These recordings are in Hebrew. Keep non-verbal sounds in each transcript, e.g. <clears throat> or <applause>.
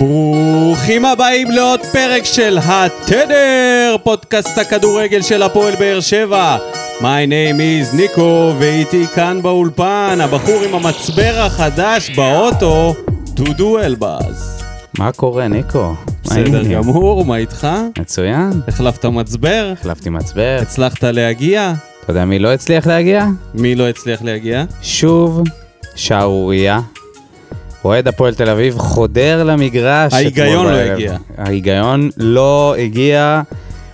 ברוכים הבאים לעוד פרק של התדר, פודקאסט הכדורגל של הפועל באר שבע. My name is ניקו, ואיתי כאן באולפן, הבחור עם המצבר החדש באוטו, דודו אלבז. מה קורה, ניקו? בסדר? גמור, מה איתך? מצוין, החלפת מצבר? החלפתי מצבר. הצלחת להגיע? אתה יודע מי לא הצליח להגיע? מי לא הצליח להגיע? שוב, שערורייה. אוהד הפועל תל אביב חודר למגרש. ההיגיון לא בערב. הגיע. ההיגיון לא הגיע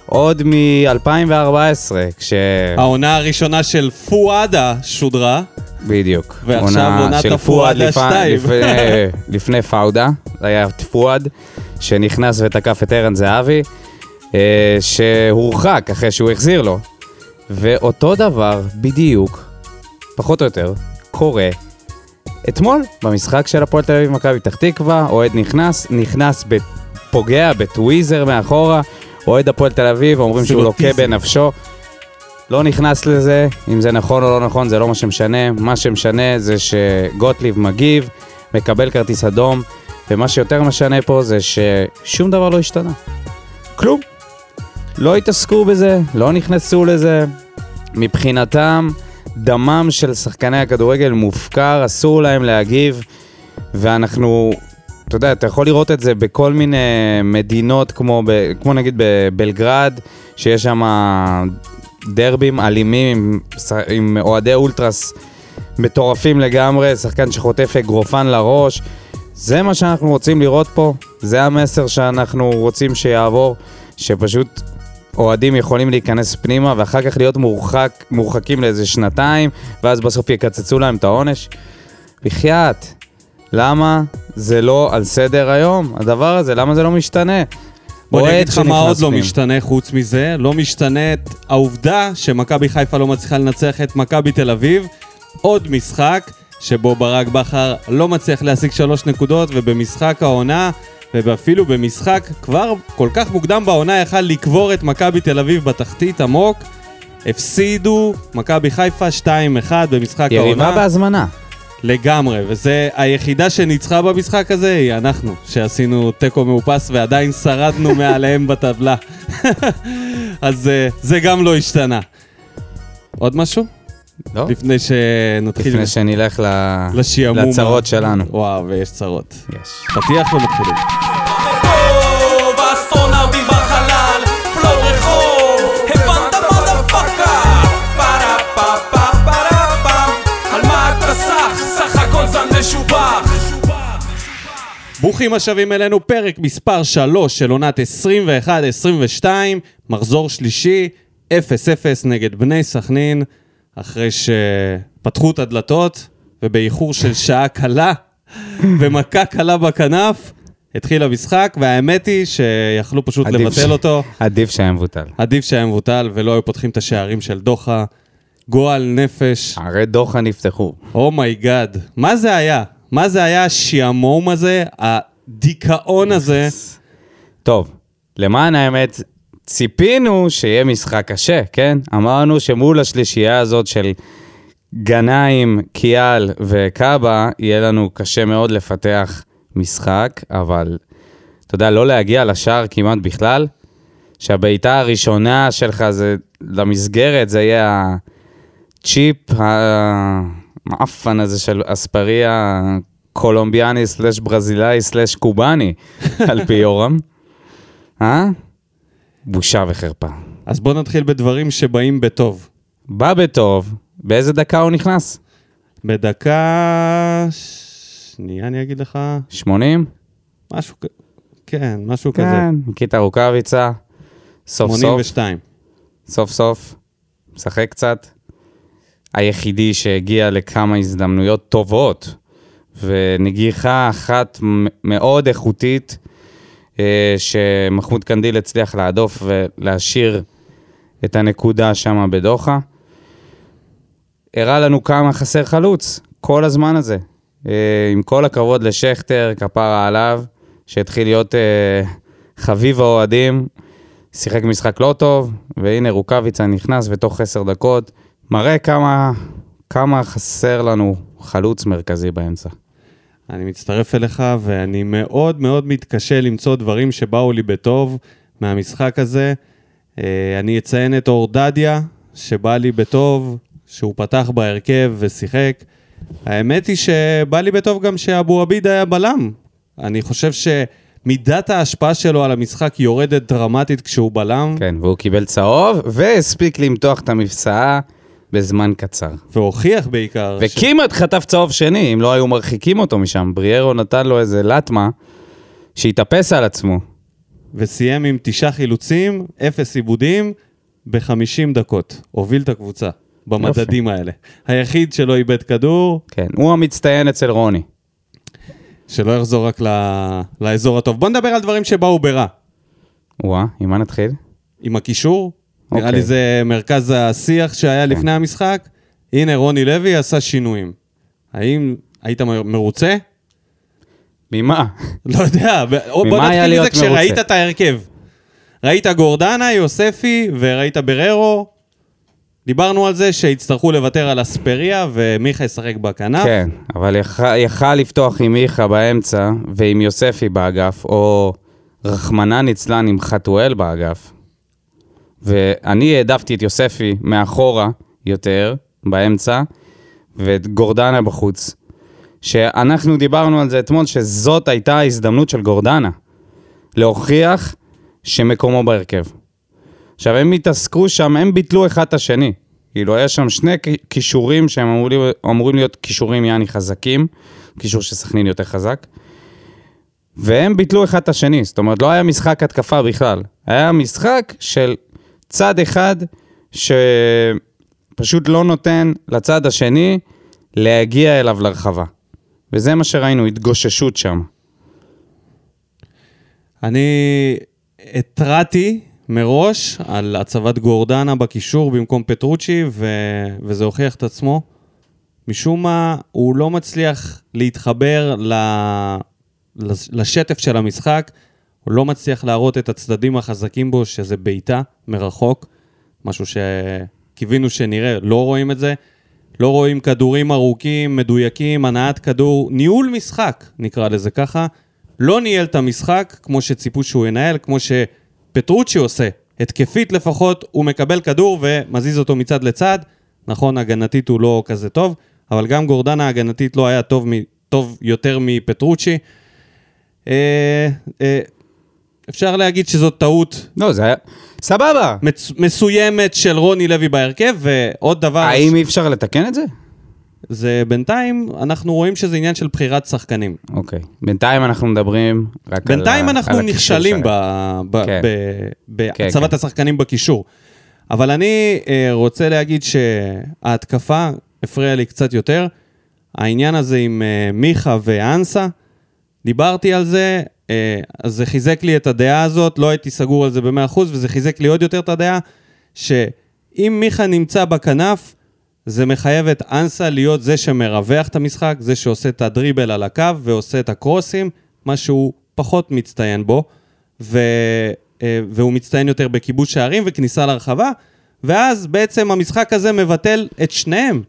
עוד מ-2014, כש... העונה הראשונה של פואדה שודרה. בדיוק. ועכשיו עונת הפואדה לפ- שתיים. לפני- לפני פאודה, זה היה פואד, שנכנס ותקף את ערן זהבי, אה, שהורחק אחרי שהוא החזיר לו. ואותו דבר, בדיוק, פחות או יותר, קורה אתמול, במשחק של הפועל תל אביב מכבי פתח תקווה, אוהד נכנס, נכנס, פוגע בטוויזר מאחורה, אוהד הפועל תל אביב, אומרים שהוא לוקה. בנפשו. לא נכנס לזה, אם זה נכון או לא נכון, זה לא מה שמשנה. מה שמשנה זה שגוטליב מגיב, מקבל כרטיס אדום, ומה שיותר משנה פה זה ששום דבר לא השתנה. כלום. לא התעסקו בזה, לא נכנסו לזה. מבחינתם, דמם של שחקני הכדורגל מופקר, אסור להם להגיב, ואנחנו, אתה יודע, אתה יכול לראות את זה בכל מיני מדינות, כמו, ב, כמו נגיד בבלגרד, שיש שם דרבים אלימים עם, עם אוהדי אולטרס מטורפים לגמרי, שחקן שחוטף אגרופן לראש. זה מה שאנחנו רוצים לראות פה, זה המסר שאנחנו רוצים שיעבור, שפשוט אוהדים יכולים להיכנס פנימה ואחר כך להיות מורחק, מורחקים לאיזה שנתיים, ואז בסוף יקצצו להם את העונש. בחייאת, למה זה לא על סדר היום, הדבר הזה, למה זה לא משתנה? בוא אני אגיד לך מה עוד לא. משתנה חוץ מזה, לא משתנה את העובדה שמכבי חיפה לא מצליחה לנצח את מכבי תל אביב. עוד משחק שבו ברק בכר לא מצליח להשיג שלוש נקודות, ובמשחק העונה, ואפילו במשחק כבר כל כך מוקדם בעונה, יכל לקבור את מכבי תל אביב בתחתית עמוק. הפסידו מכבי חיפה 2-1 במשחק יריבה העונה. בהזמנה. לגמרי, וזה היחידה שניצחה במשחק הזה היא אנחנו, שעשינו תיקו מאופס ועדיין שרדנו <laughs> מעליהם בטבלה. <laughs> אז אה, זה גם לא השתנה. עוד משהו? לא? לפני שנתחיל לפני שנלך ל... לשעמום. לצרות שלנו. וואו, ויש צרות. יש. פתיח ומתחילים. ברוכים השבים אלינו, פרק מספר 3 של עונת 21-22, מחזור שלישי, 0-0 נגד בני סכנין, אחרי שפתחו את הדלתות, ובאיחור של שעה קלה, <laughs> ומכה קלה בכנף, התחיל המשחק, והאמת היא שיכלו פשוט לבטל ש- אותו. עדיף שהיה מבוטל. עדיף שהיה מבוטל ולא היו פותחים את השערים של דוחה. גועל נפש, הרי דוחה נפתחו. Oh my god. מה זה היה? מה זה היה השעמום הזה, הדיכאון הזה? טוב, למען האמת, ציפינו שיהיה משחק קשה, כן? אמרנו שמול השלישייה הזאת של גנאים, קיאל וקאבה, יהיה לנו קשה מאוד לפתח משחק, אבל אתה יודע, לא להגיע לשער כמעט בכלל, שהבעיטה הראשונה שלך זה למסגרת, זה יהיה הצ'יפ המאפן הזה של אספריה קולומביאני סלש ברזילאי סלש קובאני, <laughs> על פי יורם. אה? בושה וחרפה. אז בואו נתחיל בדברים שבאים בטוב. בא בטוב, באיזה דקה הוא נכנס? בדקה... שנייה אני אגיד לך, 80? משהו כ... כן, משהו כזה. כן, ניקיטה רוקאביצה, סוף סוף, 82. סוף סוף, משחק קצת. היחידי שהגיע לכמה הזדמנויות טובות, ונגיחה אחת מאוד איכותית, שמחמוד קנדיל הצליח להדוף ולהשאיר את הנקודה שם בדוחה. הראה לנו כמה חסר חלוץ, כל הזמן הזה. אה, עם כל הכבוד לשכטר, כפרה עליו, שהתחיל להיות אה, חביב האוהדים, שיחק משחק לא טוב, והנה רוקאביצה נכנס ותוך עשר דקות, מראה כמה, כמה חסר לנו חלוץ מרכזי באמצע. אני מצטרף אליך, ואני מאוד מאוד מתקשה למצוא דברים שבאו לי בטוב מהמשחק הזה. אה, אני אציין את אור דדיה, שבא לי בטוב, שהוא פתח בהרכב ושיחק. האמת היא שבא לי בטוב גם שאבו עביד היה בלם. אני חושב שמידת ההשפעה שלו על המשחק יורדת דרמטית כשהוא בלם, כן, והוא קיבל צהוב, והספיק למתוח את המפסעה בזמן קצר. והוכיח בעיקר. ש- וכמעט חטף צהוב שני, אם לא היו מרחיקים אותו משם. בריארו נתן לו איזה לטמה, שהתאפס על עצמו. וסיים עם תשעה חילוצים, אפס עיבודים, ב-50 דקות. הוביל את הקבוצה במדדים האלה. היחיד שלא איבד כדור, כן, הוא המצטיין אצל רוני. שלא יחזור רק ל- לאזור הטוב. בוא נדבר על דברים שבאו ברע. וואה, עם מה נתחיל? עם הקישור, נראה אוקיי. לי זה מרכז השיח שהיה לפני המשחק. הנה, רוני לוי עשה שינויים. האם היית מרוצה? ממה? <laughs> לא יודע, בוא נתחיל מזה להיות כשראית מרוצה? את ההרכב. ראית גורדנה, יוספי וראית בררו. דיברנו על זה שיצטרכו לוותר על אספריה ומיכה ישחק בכנף. כן, אבל יכל, לפתוח עם מיכה באמצע ועם יוספי באגף, או רחמנא ליצלן עם חתואל באגף. ואני העדפתי את יוספי מאחורה יותר, באמצע, ואת גורדנה בחוץ. שאנחנו דיברנו על זה אתמול, שזאת הייתה ההזדמנות של גורדנה. להוכיח שמקומו בהרכב. עכשיו, הם התעסקו שם, הם ביטלו אחד את השני. כאילו, היה שם שני כישורים שהם אמורים, אמורים להיות כישורים יעני חזקים, קישור של סכנין יותר חזק, והם ביטלו אחד את השני, זאת אומרת, לא היה משחק התקפה בכלל. היה משחק של צד אחד שפשוט לא נותן לצד השני להגיע אליו לרחבה. וזה מה שראינו, התגוששות שם. אני התרעתי מראש על הצבת גורדנה בקישור במקום פטרוצ'י, ו... וזה הוכיח את עצמו. משום מה, הוא לא מצליח להתחבר ל... לש- לשטף של המשחק, הוא לא מצליח להראות את הצדדים החזקים בו, שזה בעיטה מרחוק, משהו שקיווינו שנראה, לא רואים את זה. לא רואים כדורים ארוכים, מדויקים, הנעת כדור, ניהול משחק, נקרא לזה ככה. לא ניהל את המשחק כמו שציפו שהוא ינהל, כמו שפטרוצ'י עושה. התקפית לפחות, הוא מקבל כדור ומזיז אותו מצד לצד. נכון, הגנתית הוא לא כזה טוב, אבל גם גורדנה הגנתית לא היה טוב, מ- טוב יותר מפטרוצ'י. אה, אה, אפשר להגיד שזאת טעות לא, זה היה... סבבה. מצ- מסוימת של רוני לוי בהרכב, ועוד דבר... האם אי אפשר לתקן את זה? זה בינתיים, אנחנו רואים שזה עניין של בחירת שחקנים. אוקיי. בינתיים אנחנו מדברים רק על בינתיים אנחנו על נכשלים שלהם. ב- ב- כן. ב- כן, בהצבת כן. השחקנים בקישור. אבל אני אה, רוצה להגיד שההתקפה הפריעה לי קצת יותר. העניין הזה עם אה, מיכה ואנסה, דיברתי על זה, אז זה חיזק לי את הדעה הזאת, לא הייתי סגור על זה ב-100%, וזה חיזק לי עוד יותר את הדעה, שאם מיכה נמצא בכנף, זה מחייב את אנסה להיות זה שמרווח את המשחק, זה שעושה את הדריבל על הקו ועושה את הקרוסים, מה שהוא פחות מצטיין בו, ו... אה, והוא מצטיין יותר בכיבוש שערים וכניסה לרחבה, ואז בעצם המשחק הזה מבטל את שניהם,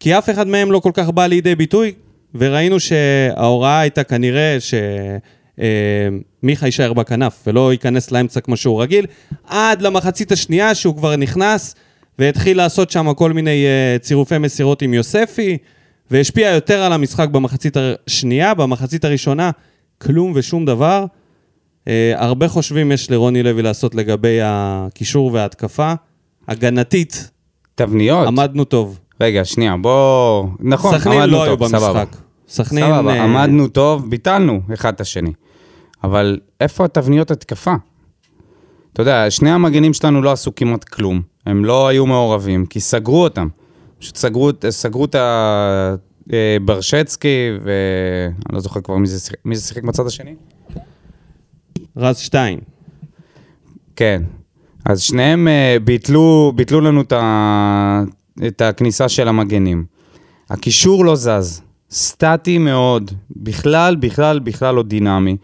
כי אף אחד מהם לא כל כך בא לידי ביטוי, וראינו שההוראה הייתה כנראה ש... אה, מיכה יישאר בכנף ולא ייכנס לאמצע כמו שהוא רגיל, עד למחצית השנייה שהוא כבר נכנס והתחיל לעשות שם כל מיני uh, צירופי מסירות עם יוספי, והשפיע יותר על המשחק במחצית השנייה, במחצית הראשונה, כלום ושום דבר. Uh, הרבה חושבים יש לרוני לוי לעשות לגבי הקישור וההתקפה. הגנתית, תבניות. עמדנו טוב. רגע, שנייה, בוא... נכון, סכנין עמדנו לא היו טוב, סבבה. במשחק. סכנין... סבבה, אה, עמדנו טוב, ביטלנו אחד את השני. אבל איפה התבניות התקפה? אתה יודע, שני המגנים שלנו לא עשו כמעט כלום. הם לא היו מעורבים, כי סגרו אותם. פשוט סגרו, סגרו את ה... אה, ברשצקי, ואני לא זוכר כבר מי זה שיחק- מי זה שיחק בצד השני? רז שטיין. כן. אז שניהם אה, ביטלו, ביטלו לנו את, ה... את הכניסה של המגנים. הקישור לא זז, סטטי מאוד, בכלל, בכלל, בכלל לא דינמי,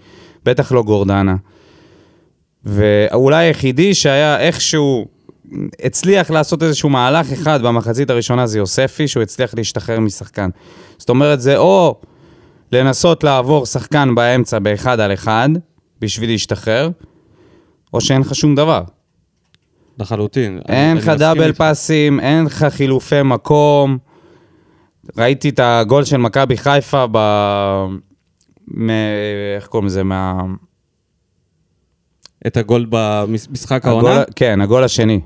בטח לא גורדנה. ואולי היחידי שהיה איכשהו הצליח לעשות איזשהו מהלך אחד במחצית הראשונה זה יוספי, שהוא הצליח להשתחרר משחקן. זאת אומרת, זה או לנסות לעבור שחקן באמצע באחד על אחד, בשביל להשתחרר, או שאין לך שום דבר. לחלוטין. אין לך דאבל איתך. פאסים, אין לך חילופי מקום. ראיתי את הגול של מכבי חיפה ב... איך קוראים לזה? מה... את הגול במשחק. העונה? כן, הגול השני.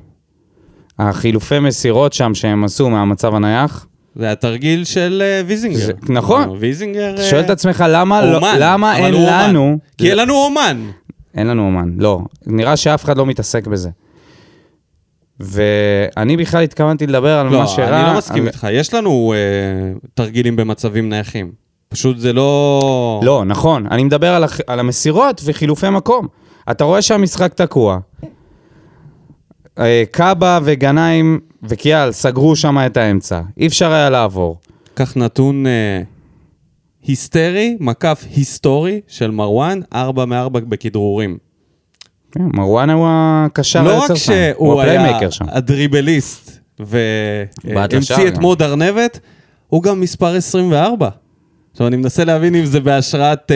החילופי מסירות שם שהם עשו מהמצב הנייח. זה התרגיל של אה, ויזינגר. זה- נכון. אה, ויזינגר... אתה אה, שואל את עצמך למה, לא, אומן, למה אבל אין הוא אומן. לנו... כי אין לנו אומן. אין לנו אומן, לא. נראה שאף אחד לא מתעסק בזה. ואני בכלל התכוונתי לדבר על לא, מה שראה... אני לא מסכים על... איתך. יש לנו אה, תרגילים במצבים נייחים. פשוט זה לא... לא, נכון. אני מדבר על, הח... על המסירות וחילופי מקום. אתה רואה שהמשחק תקוע. אה, קאבה וגנאים וקיאל סגרו שם את האמצע. אי אפשר היה לעבור. קח נתון אה, היסטרי, מקף היסטורי של מרואן, 4 מ-4 בכדרורים. כן, מרואן הוא הקשר לא רק. שהוא הוא היה. הדריבליסט והמציא את גם. מוד ארנבת, הוא גם מספר 24. עכשיו אני מנסה להבין אם זה בהשראת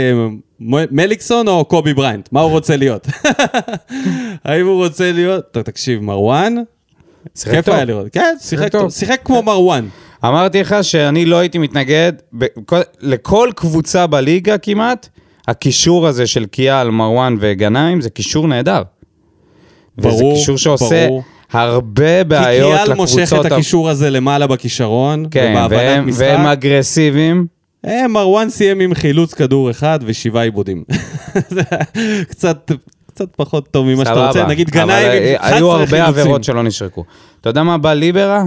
מ- מליקסון או קובי בריינט, מה הוא רוצה להיות? <laughs> האם הוא רוצה להיות... טוב, תקשיב, מרואן, שיחק כיף טוב. היה לראות. כן, שיחק טוב. טוב. שיחק כמו מרואן. אמרתי לך שאני לא הייתי מתנגד, בכל, לכל קבוצה בליגה כמעט, הקישור הזה של קיאל, מרואן וגנאים זה קישור נהדר. ברור, וזה קישור שעושה ברור. הרבה כי בעיות קיאל מושך לקבוצות... את ה- הקישור הזה למעלה בכישרון, כן, ובהבנת והם, משחק. והם אגרסיביים. אה, מרואן סיים עם חילוץ כדור אחד ושבעה עיבודים. <laughs> קצת, קצת פחות טוב ממה שאתה רוצה. נגיד גנאים עם אה, 11 היו הרבה חילוצים. עבירות שלא נשרקו. אתה יודע מה בא ליברה?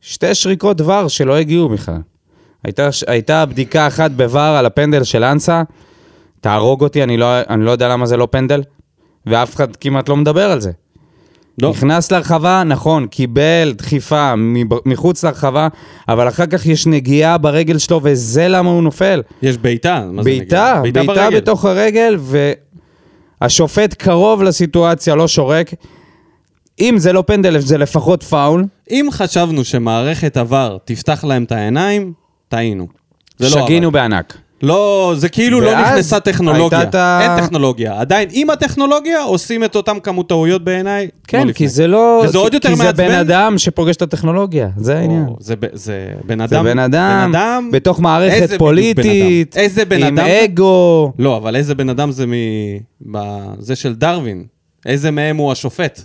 שתי שריקות ור שלא הגיעו בכלל. הייתה, הייתה בדיקה אחת בוור על הפנדל של אנסה, תהרוג אותי, אני לא, אני לא יודע למה זה לא פנדל, ואף אחד כמעט לא מדבר על זה. לא, נכנס לרחבה, נכון, קיבל דחיפה מחוץ לרחבה, אבל אחר כך יש נגיעה ברגל שלו, וזה למה הוא נופל. יש בעיטה. מה זה בעיטה, נגיד? בעיטה ברגל. בתוך הרגל, והשופט קרוב לסיטואציה, לא שורק. אם זה לא פנדל, זה לפחות פאול. אם חשבנו שמערכת עבר תפתח להם את העיניים, טעינו. לא שגינו עבד. בענק. לא, זה כאילו לא נכנסה טכנולוגיה. אין טכנולוגיה. עדיין, עם הטכנולוגיה, עושים את אותם כמות טעויות בעיניי. כן. כי זה לא... וזה עוד יותר כי זה מעצבן. בן אדם שפוגש את הטכנולוגיה, זה העניין. זה, זה בן זה אדם. בן אדם, בתוך מערכת פוליטית? איזה בן עם אדם? אגו. לא, אבל איזה בן אדם זה מ... זה של דרווין. איזה מהם הוא השופט?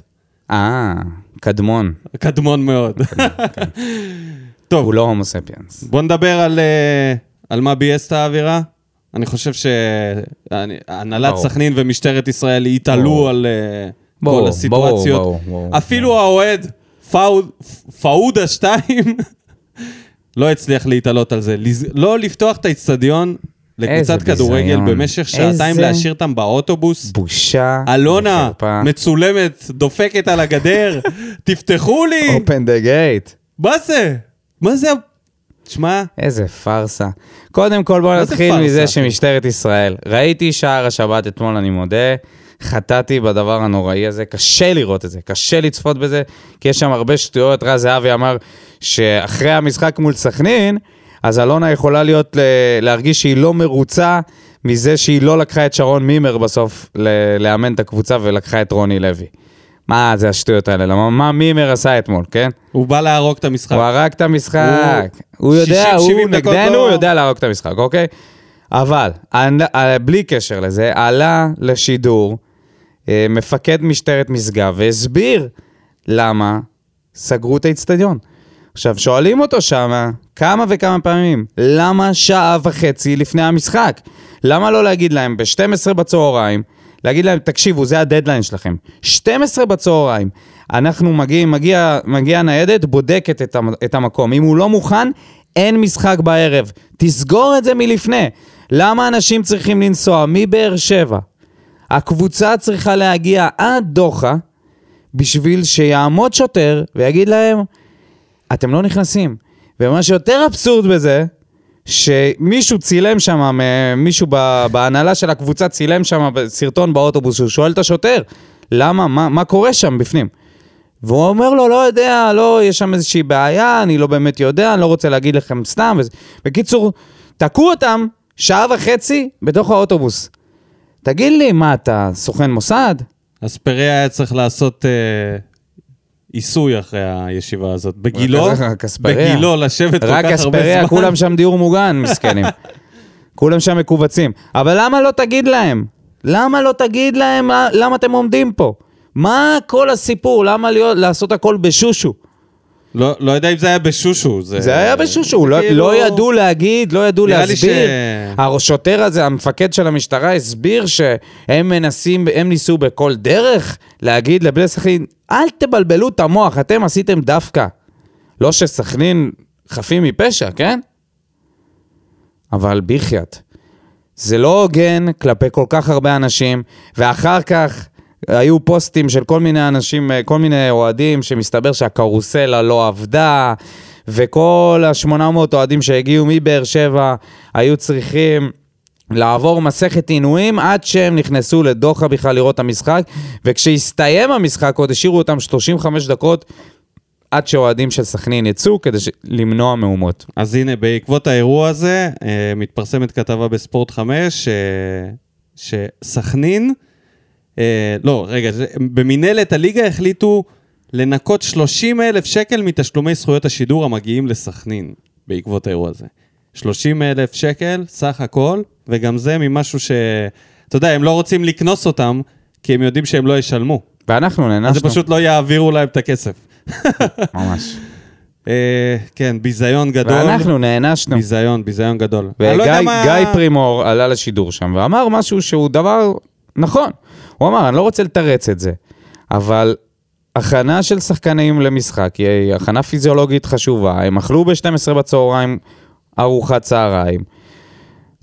אה, קדמון. קדמון מאוד. <laughs> טוב, הוא לא הומו ספיאנס. בוא נדבר על, אה, על מה ביאס את האווירה. אני חושב שהנהלת. סכנין ומשטרת ישראל ברור. על ברור, כל הסיטואציות. ברור, ברור. אפילו האוהד, פאוד- פאודה 2, <laughs> לא הצליח להתעלות על זה. לא לפתוח את האיצטדיון לקבוצת כדורגל. במשך שעתיים, איזה- להשאיר אותם באוטובוס. בושה. אלונה, וחרפה. מצולמת, דופקת על הגדר, <laughs> תפתחו לי! open the gate. מה זה? מה זה? תשמע, איזה פארסה. קודם כל בואו נתחיל פארסה, מזה? שמשטרת ישראל, ראיתי שער השבת אתמול, אני מודה, חטאתי בדבר הנוראי הזה, קשה לראות את זה, קשה לצפות בזה, כי יש שם הרבה שטויות. רז זהבי אמר שאחרי המשחק מול סכנין, אז אלונה יכולה להיות, להרגיש שהיא לא מרוצה מזה שהיא לא לקחה את שרון מימר בסוף לאמן את הקבוצה ולקחה את רוני לוי. מה זה השטויות האלה? למה מה מימר עשה אתמול, כן? הוא בא להרוג את המשחק. הוא הרג את המשחק. הוא יודע, 60, הוא 70 דקות נגדנו, לא- הוא יודע להרוג את המשחק, אוקיי? אבל, אה, בלי קשר לזה, עלה לשידור אה, מפקד משטרת משגב והסביר למה סגרו את האיצטדיון. עכשיו, שואלים אותו שמה כמה וכמה פעמים, למה שעה וחצי לפני המשחק? למה לא להגיד להם ב-12 בצהריים, להגיד להם, תקשיבו, זה הדדליין שלכם. 12 בצהריים, אנחנו מגיעים, מגיע, מגיע ניידת, בודקת את, את המקום. אם הוא לא מוכן, אין משחק בערב. תסגור את זה מלפני. למה אנשים צריכים לנסוע מבאר שבע? הקבוצה צריכה להגיע עד דוחה בשביל שיעמוד שוטר ויגיד להם, אתם לא נכנסים. ומה שיותר אבסורד בזה, שמישהו צילם שם, מישהו ב- בהנהלה של הקבוצה צילם שם סרטון באוטובוס, שהוא שואל את השוטר, למה, מה, מה קורה שם בפנים? והוא אומר לו, לא יודע, לא, יש שם איזושהי בעיה, אני לא באמת יודע, אני לא רוצה להגיד לכם סתם. וזה... בקיצור, תקעו אותם שעה וחצי בתוך האוטובוס. תגיד לי, מה, אתה סוכן מוסד? אספריה היה צריך לעשות אה, עיסוי אחרי הישיבה הזאת. בגילו, רק אספריה. בגילו לשבת כל רק כך הרבה אספריה, זמן. כולם שם דיור מוגן, <laughs> מסכנים. כולם שם מכווצים. אבל למה לא תגיד להם? למה לא תגיד להם מה- למה אתם עומדים פה? מה כל הסיפור? למה להיות, לעשות הכל בשושו? לא, לא יודע אם זה היה בשושו. זה, זה היה בשושו, לא, כאילו- לא ידעו להגיד, לא ידעו להסביר. ש- השוטר הזה, המפקד של המשטרה, הסביר שהם מנסים, הם ניסו בכל דרך להגיד לבני סכנין, אל תבלבלו את המוח, אתם עשיתם דווקא. לא שסכנין חפים מפשע, כן? אבל בחייאת. זה לא הוגן כלפי כל כך הרבה אנשים, ואחר כך היו פוסטים של כל מיני אנשים, אה, כל מיני אוהדים, שמסתבר שהקרוסלה לא עבדה, וכל ה-800 אוהדים שהגיעו מבאר שבע היו צריכים לעבור מסכת עינויים עד שהם נכנסו לדוחה בכלל לראות את המשחק, וכשהסתיים המשחק עוד השאירו אותם 35 דקות עד שאוהדים של סכנין יצאו כדי ש- למנוע מהומות. אז הנה, בעקבות האירוע הזה, אה, מתפרסמת כתבה בספורט 5, אה, שסכנין, אה, לא, רגע, במינהלת הליגה החליטו לנקות 30 אלף שקל מתשלומי זכויות השידור המגיעים לסכנין, בעקבות האירוע הזה. 30 אלף שקל, סך הכל, וגם זה ממשהו ש... אתה יודע, הם לא רוצים לקנוס אותם, כי הם יודעים שהם לא ישלמו. ואנחנו אז נענשנו. זה פשוט לא יעבירו להם את הכסף. <laughs> ממש. אה, כן, ביזיון גדול. ואנחנו נענשנו. ביזיון, ביזיון גדול. לא וגיא גיא פרימור עלה לשידור שם ואמר משהו שהוא דבר נכון. הוא אמר, אני לא רוצה לתרץ את זה, אבל הכנה של שחקנים למשחק היא הכנה פיזיולוגית חשובה. הם אכלו ב-12 בצהריים ארוחת צהריים.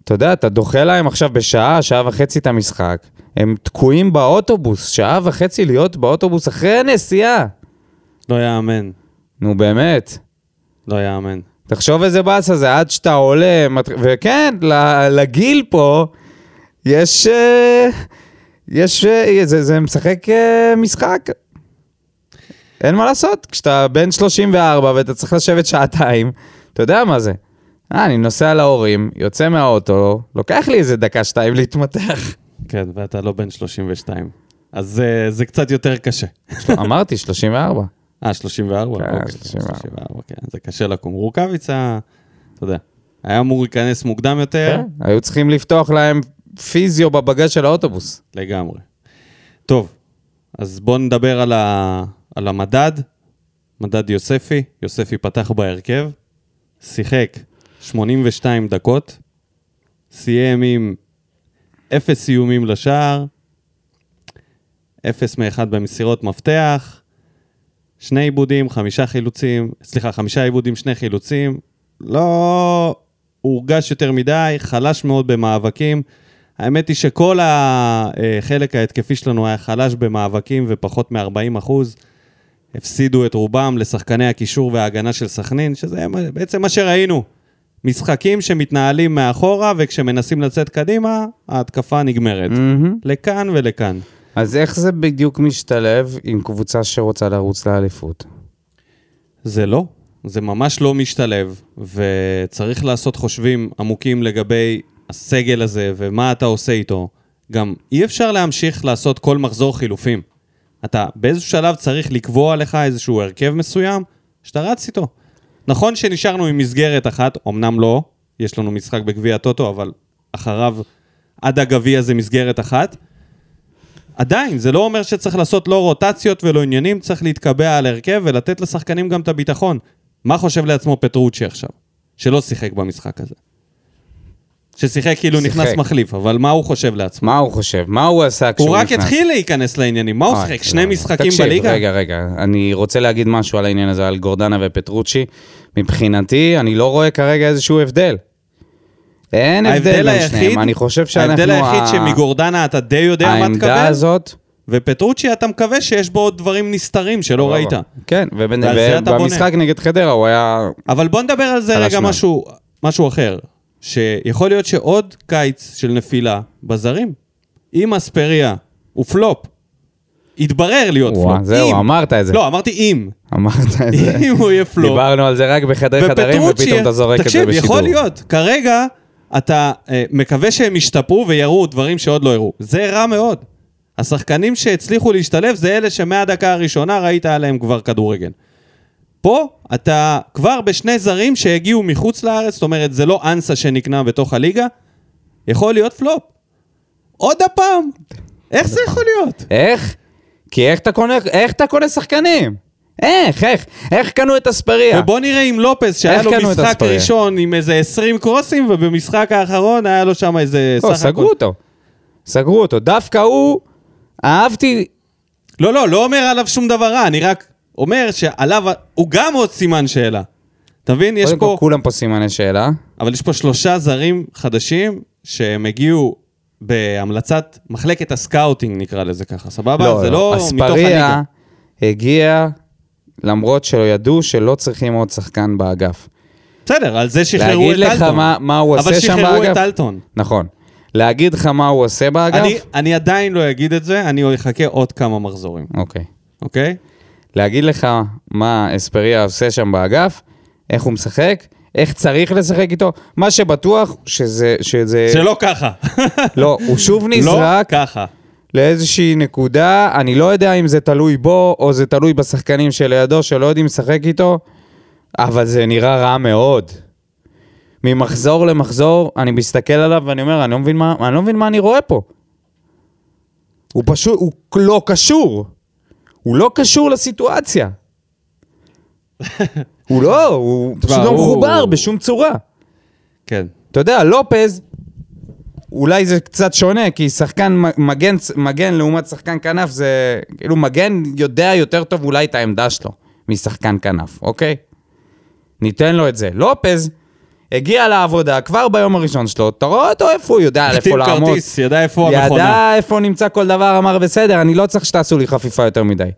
אתה יודע, אתה דוחה להם עכשיו בשעה, שעה וחצי את המשחק. הם תקועים באוטובוס, שעה וחצי להיות באוטובוס אחרי הנסיעה. לא יאמן, נו באמת. לא יאמן. תחשוב איזה באסה זה, עד שאתה עולה, וכן, לגיל פה, יש... אה, יש... אה, זה, זה משחק אה, משחק. אין מה לעשות, כשאתה בן 34 ואתה צריך לשבת שעתיים, אתה יודע מה זה. אה, אני נוסע להורים, יוצא מהאוטו, לוקח לי איזה דקה, שתיים להתמתח. כן, ואתה לא בן 32. אז אה, זה קצת יותר קשה. אמרתי, 34. אה, 34? כן, אוקיי, 34. 34, כן, זה קשה לקום. רוקאביצה, אתה יודע, היה אמור להיכנס מוקדם יותר, כן, היו צריכים לפתוח להם פיזיו בבגז של האוטובוס. לגמרי. טוב, אז בואו נדבר על, ה... על המדד. מדד יוספי, יוספי פתח בהרכב, שיחק 82 דקות, סיים עם אפס סיומים לשער, אפס מאחד במסירות מפתח, שני עיבודים, חמישה חילוצים, סליחה, חמישה עיבודים, שני חילוצים. לא הורגש יותר מדי, חלש מאוד במאבקים. האמת היא שכל החלק ההתקפי שלנו היה חלש במאבקים ופחות מ-40 אחוז. הפסידו את רובם לשחקני הקישור וההגנה של סכנין, שזה בעצם מה שראינו. משחקים שמתנהלים מאחורה, וכשמנסים לצאת קדימה, ההתקפה נגמרת. מהמם. לכאן ולכאן. אז איך זה בדיוק משתלב עם קבוצה שרוצה לרוץ לאליפות? זה לא, זה ממש לא משתלב, וצריך לעשות חושבים עמוקים לגבי הסגל הזה ומה אתה עושה איתו. גם אי אפשר להמשיך לעשות כל מחזור חילופים. אתה באיזשהו שלב צריך לקבוע לך איזשהו הרכב מסוים שאתה רץ איתו. נכון שנשארנו עם מסגרת אחת, אמנם לא, יש לנו משחק בגביע הטוטו, אבל אחריו, עד הגביע זה מסגרת אחת. עדיין, זה לא אומר שצריך לעשות לא רוטציות ולא עניינים, צריך להתקבע על הרכב ולתת לשחקנים גם את הביטחון. מה חושב לעצמו פטרוצ'י עכשיו? שלא שיחק במשחק הזה. ששיחק כאילו שיחק. נכנס מחליף, אבל מה הוא חושב לעצמו? מה הוא חושב? מה הוא עשה כשהוא הוא נכנס? רק התחיל להיכנס לעניינים, מה הוא שיחק? לא, שני לא. משחקים תקשיב, בליגה? רגע, רגע, אני רוצה להגיד משהו על העניין הזה, על גורדנה ופטרוצ'י. מבחינתי, אני לא רואה כרגע איזשהו הבדל. אין הבדל בין שניהם, אני חושב שאנחנו... ההבדל היחיד ה- שמגורדנה אתה די יודע מה העמדה תקבל, הזאת... ופטרוצ'י אתה מקווה שיש בו עוד דברים נסתרים שלא ראית. כן. ובמשחק נגד חדרה הוא היה... אבל בוא נדבר על זה רגע. משהו, משהו אחר. שיכול להיות שעוד קיץ של נפילה בזרים. אם אספריה הוא פלופ, יתברר להיות וואו, פלופ. זהו, אם. אמרת את זה. לא, אמרתי אם. אמרת את זה. <laughs> אם הוא יהיה פלופ. דיברנו על זה רק בחדרי חדרים, ופתאום אתה זורק את זה תקשיב, בשידור. יכול להיות. כרגע, אתה אה, מקווה שהם ישתפרו ויראו דברים שעוד לא הראו. זה רע מאוד. השחקנים שהצליחו להשתלב זה אלה שמהדקה הראשונה ראית עליהם כבר כדורגל. פה אתה כבר בשני זרים שהגיעו מחוץ לארץ, זאת אומרת זה לא אנסה שנקנה בתוך הליגה, יכול להיות פלופ. עוד הפעם. איך זה יכול להיות? איך? כי איך אתה קונה, איך אתה קונה שחקנים? איך, איך? איך קנו את אספריה? ובוא נראה עם לופס, שהיה לו משחק? ראשון עם איזה 20 קרוסים, ובמשחק האחרון היה לו שם איזה... לא, סגרו הכל- אותו. סגרו אותו. דווקא הוא, אהבתי... לא, לא, לא אומר עליו שום דבר רע, אני רק אומר שעליו, הוא גם עוד סימן שאלה. אתה מבין? יש קודם כל, פה... כולם פה סימני שאלה. אבל יש פה שלושה זרים חדשים שהם הגיעו בהמלצת מחלקת ה scouting, נקרא לזה ככה, סבבה? זה לא מתוך אספריה הליגה. הגיע למרות שלא ידעו שלא צריכים עוד שחקן באגף. בסדר, על זה שחררו להגיד את לך אלטון. מה- מה הוא עושה שם אבל שחררו באגף? את אלטון. נכון. להגיד לך מה הוא עושה באגף? אני, אני עדיין לא אגיד את זה, אני אחכה עוד כמה מחזורים, אוקיי. אוקיי? להגיד לך מה אספריה עושה שם באגף, איך הוא משחק, איך צריך לשחק איתו, מה שבטוח שזה... שזה... שלא ככה. לא, הוא שוב לא נזרק ככה. לאיזושהי נקודה, אני לא יודע אם זה תלוי בו, או זה תלוי בשחקנים שלידו, שלא יודעים לשחק איתו, אבל זה נראה רע מאוד. ממחזור למחזור, אני מסתכל עליו ואני אומר, אני לא מבין מה, אני לא מבין מה אני רואה פה. הוא פשוט, הוא לא קשור. הוא לא קשור לסיטואציה. <laughs> הוא לא, הוא פשוט לא מחובר בשום צורה. כן. אתה יודע, לופז, אולי זה קצת שונה, כי שחקן מגן, מגן לעומת שחקן כנף, זה כאילו מגן יודע יותר טוב אולי את העמדה שלו משחקן כנף, אוקיי? ניתן לו את זה. לופז הגיע לעבודה כבר ביום הראשון שלו, אתה רואה אותו איפה הוא יודע איפה החתים לעמוד. כרטיס, ידע איפה המכונה. ידע איפה נמצא כל דבר, אמר בסדר, אני לא צריך שתעשו לי חפיפה יותר מדי.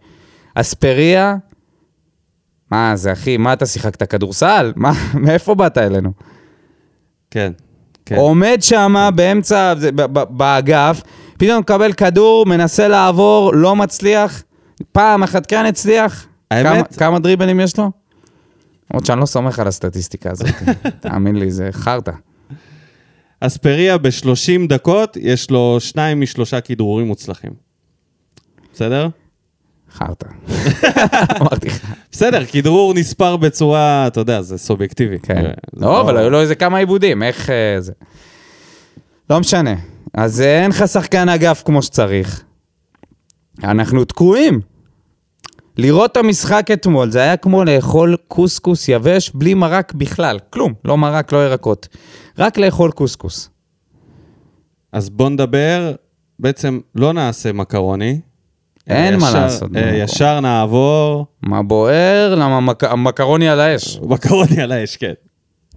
אספריה, מה זה אחי, מה אתה שיחקת כדורסל? מה, מאיפה באת אלינו? כן. כן. עומד שם באמצע, באגף, פתאום מקבל כדור, מנסה לעבור, לא מצליח. פעם אחת כן הצליח. האמת- כמה, כמה דריבלים יש לו? למרות שאני לא סומך על הסטטיסטיקה הזאת. <laughs> תאמין לי, זה חרטא. אספריה ב-30 דקות, יש לו שניים משלושה כדרורים מוצלחים. בסדר? חרטא. <laughs> אמרתי לך. בסדר, כדרור נספר בצורה, אתה יודע, זה סובייקטיבי. כן. זה- זה לא, אבל היו לו איזה כמה עיבודים, איך אה, זה... לא משנה. אז אה, אין לך שחקן אגף כמו שצריך. אנחנו תקועים. לראות את המשחק אתמול, זה היה כמו לאכול קוסקוס יבש בלי מרק בכלל. כלום. לא מרק, לא ירקות. רק לאכול קוסקוס. אז בוא נדבר, בעצם לא נעשה מקרוני. אין מה ישר- לעשות אה. ישר נעבור, מה בוער? למה מק... המקרוני על האש. <laughs> מקרוני על האש, כן.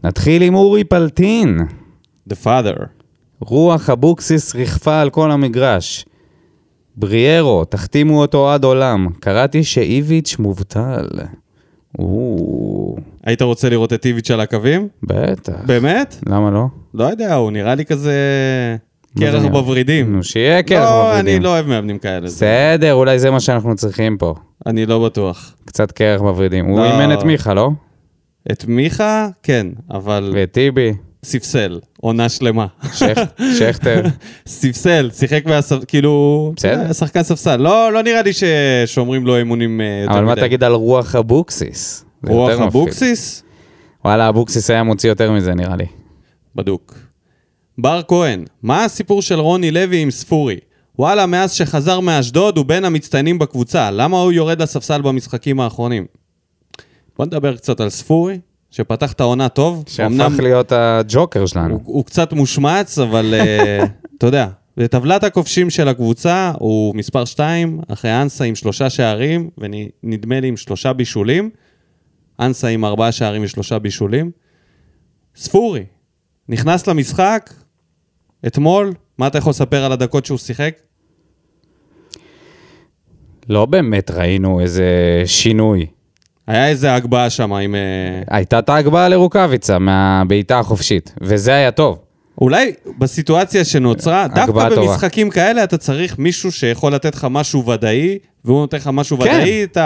נתחיל עם אורי פלטין. The father. רוח אבוקסיס ריחפה על כל המגרש. בריארו, תחתימו אותו עד עולם. קראתי שאיביץ' מובטל. או, היית רוצה לראות את איביץ' על הקווים? בטח. באמת? למה לא? לא יודע, הוא נראה לי כזה קרח? בוורידים. נו, שיהיה קרח לא, בוורידים. אני לא אוהב מאמנים כאלה. בסדר, אולי זה מה שאנחנו צריכים פה. אני לא בטוח. קצת קרח בוורידים. הוא לא. אימן את מיכה, לא? את מיכה, כן, אבל ואת טיבי, ספסל, עונה שלמה. שכ- <laughs> שכטר. ספסל, שיחק מהספסל, כאילו... שחקן ספסל. לא, לא נראה לי ששומרים לו אמונים אה, יותר אבל מה. תגיד על רוח אבוקסיס? רוח. אבוקסיס? וואלה, אבוקסיס היה מוציא יותר מזה נראה לי. בדוק. בר כהן, מה הסיפור של רוני לוי עם ספורי? וואלה, מאז שחזר מאשדוד הוא בין המצטיינים בקבוצה, למה הוא יורד לספסל במשחקים האחרונים? בוא נדבר קצת על ספורי, שפתח את העונה טוב. שהפך אמנם להיות הג'וקר שלנו. הוא, הוא קצת מושמץ, אבל אה, <laughs> אתה יודע, בטבלת הכובשים של הקבוצה הוא מספר 2, אחרי אנסה עם שלושה שערים, ונדמה לי עם שלושה בישולים. אנסה עם ארבעה שערים ושלושה בישולים. ספורי, נכנס למשחק אתמול, מה אתה יכול לספר על הדקות שהוא שיחק? לא באמת ראינו איזה שינוי. היה איזה הגבהה שם עם... אה, הייתה את ההגבהה לרוקאביצה מהבעיטה החופשית, וזה היה טוב. אולי בסיטואציה שנוצרה, דווקא הגבהה טובה. במשחקים כאלה אתה צריך מישו שיכול לתת לך משהו ודאי, והוא נותן לך משהו כן. ודאי, את.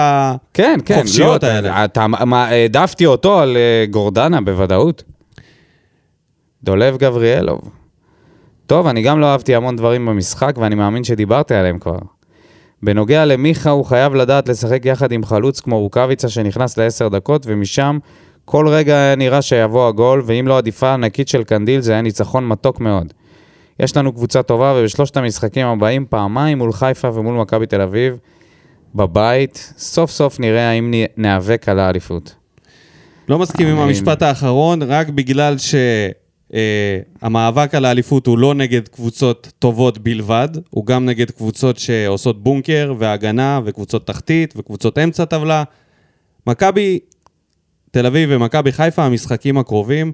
כן, כן, חופשיות לא, האלה. אתה, אתה, מה, העדפתי אותו על אה, גורדנה בוודאות. דולב גבריאלוב. טוב, אני גם לא אהבתי המון דברים במשחק, ואני מאמין שדיברתי עליהם כבר. בנוגע למיכה, הוא חייב לדעת לשחק יחד עם חלוץ כמו רוקאביצה שנכנס לעשר דקות, ומשם כל רגע היה נראה שיבוא הגול, ואם לא עדיפה ענקית של קנדיל, זה היה ניצחון מתוק מאוד. יש לנו קבוצה טובה, ובשלושת המשחקים הבאים, פעמיים מול חיפה ומול מכבי תל אביב, בבית, סוף סוף נראה האם ניאבק על האליפות. לא מסכים עם המשפט האחרון, רק בגלל שהמאבק על האליפות הוא לא נגד קבוצות טובות בלבד, הוא גם נגד קבוצות שעושות בונקר והגנה וקבוצות תחתית וקבוצות אמצע טבלה. מכבי תל אביב ומכבי חיפה, המשחקים הקרובים,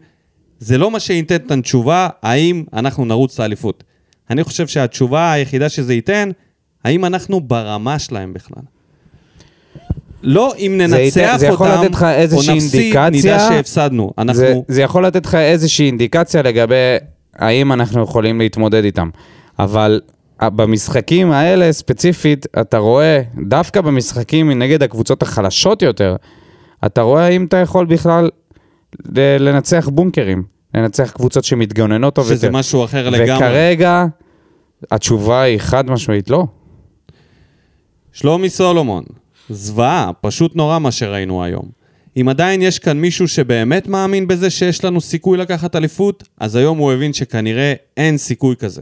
זה לא מה שייתן את התשובה האם אנחנו נרוץ לאליפות. אני חושב שהתשובה היחידה שזה ייתן, האם אנחנו ברמה שלהם בכלל. לא אם זה ננצח ייתן- זה יכול אותם, לתת לך איזושהי או נפסיד, אינדיקציה. נדע שהפסדנו. אנחנו... זה, זה יכול לתת לך איזושהי אינדיקציה לגבי האם אנחנו יכולים להתמודד איתם. אבל ה- במשחקים האלה ספציפית, אתה רואה, דווקא במשחקים נגד הקבוצות החלשות יותר, אתה רואה האם אתה יכול בכלל לנצח בונקרים, לנצח קבוצות שמתגוננות טוב שזה יותר. משהו אחר לגמרי. וכרגע, התשובה היא חד משמעית לא. שלומי סולומון, זוועה, פשוט נורא מה שראינו היום. אם עדיין יש כאן מישהו שבאמת מאמין בזה שיש לנו סיכוי לקחת אליפות, אז היום הוא הבין שכנראה אין סיכוי כזה.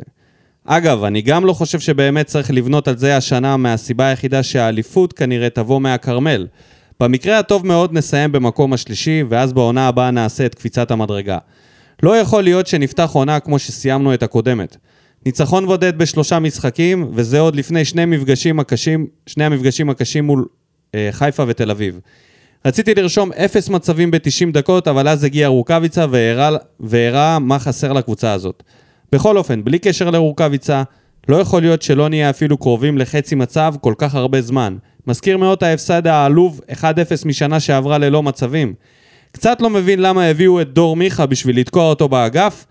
אגב, אני גם לא חושב שבאמת צריך לבנות על זה השנה מהסיבה היחידה שהאליפות כנראה תבוא מהכרמל. במקרה הטוב מאוד נסיים במקום השלישי, ואז בעונה הבאה נעשה את קפיצת המדרגה. לא יכול להיות שנפתח עונה כמו שסיימנו את הקודמת. ניצחון בודד בשלושה משחקים, וזה עוד לפני שני מפגשים הקשים, שני המפגשים הקשים מול חיפה ותל אביב. רציתי לרשום אפס מצבים ב-90 דקות, אבל אז הגיע רוקאביצה והראה- והראה מה חסר לקבוצה הזאת. בכל אופן, בלי קשר לרוקאביצה, לא יכול להיות שלא נהיה אפילו קרובים לחצי מצב כל כך הרבה זמן. מזכיר מאוד ההפסד העלוב 1-0 משנה שעברה ללא מצבים. קצת לא מבין למה הביאו את דור מיכה בשביל לתקוע אותו באגף.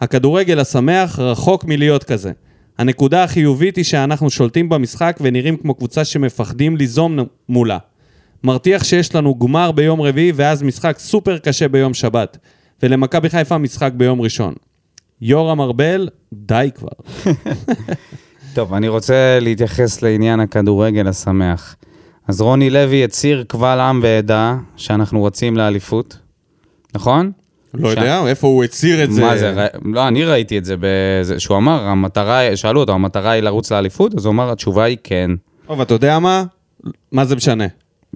הכדורגל השמח רחוק מלהיות כזה. הנקודה החיובית היא שאנחנו שולטים במשחק ונראים כמו קבוצה שמפחדים ליזום מולה. מרתיח שיש לנו גמר ביום רביעי ואז משחק סופר קשה ביום שבת. ולמכבי חיפה משחק ביום ראשון. יורם ארבל, די כבר. <laughs> טוב, אני רוצה להתייחס לעניין הכדורגל השמח. אז רוני לוי הצהיר קבל עם ועדה שאנחנו רוצים לאליפות, נכון? לא ש- יודע, איפה הוא הצהיר את זה? מה זה? לא, אני ראיתי את זה, בזה, שהוא אמר, המטרה, שאלו אותו, המטרה היא לרוץ לאליפות? אז הוא אמר, התשובה היא כן. טוב, אתה יודע מה? מה זה משנה?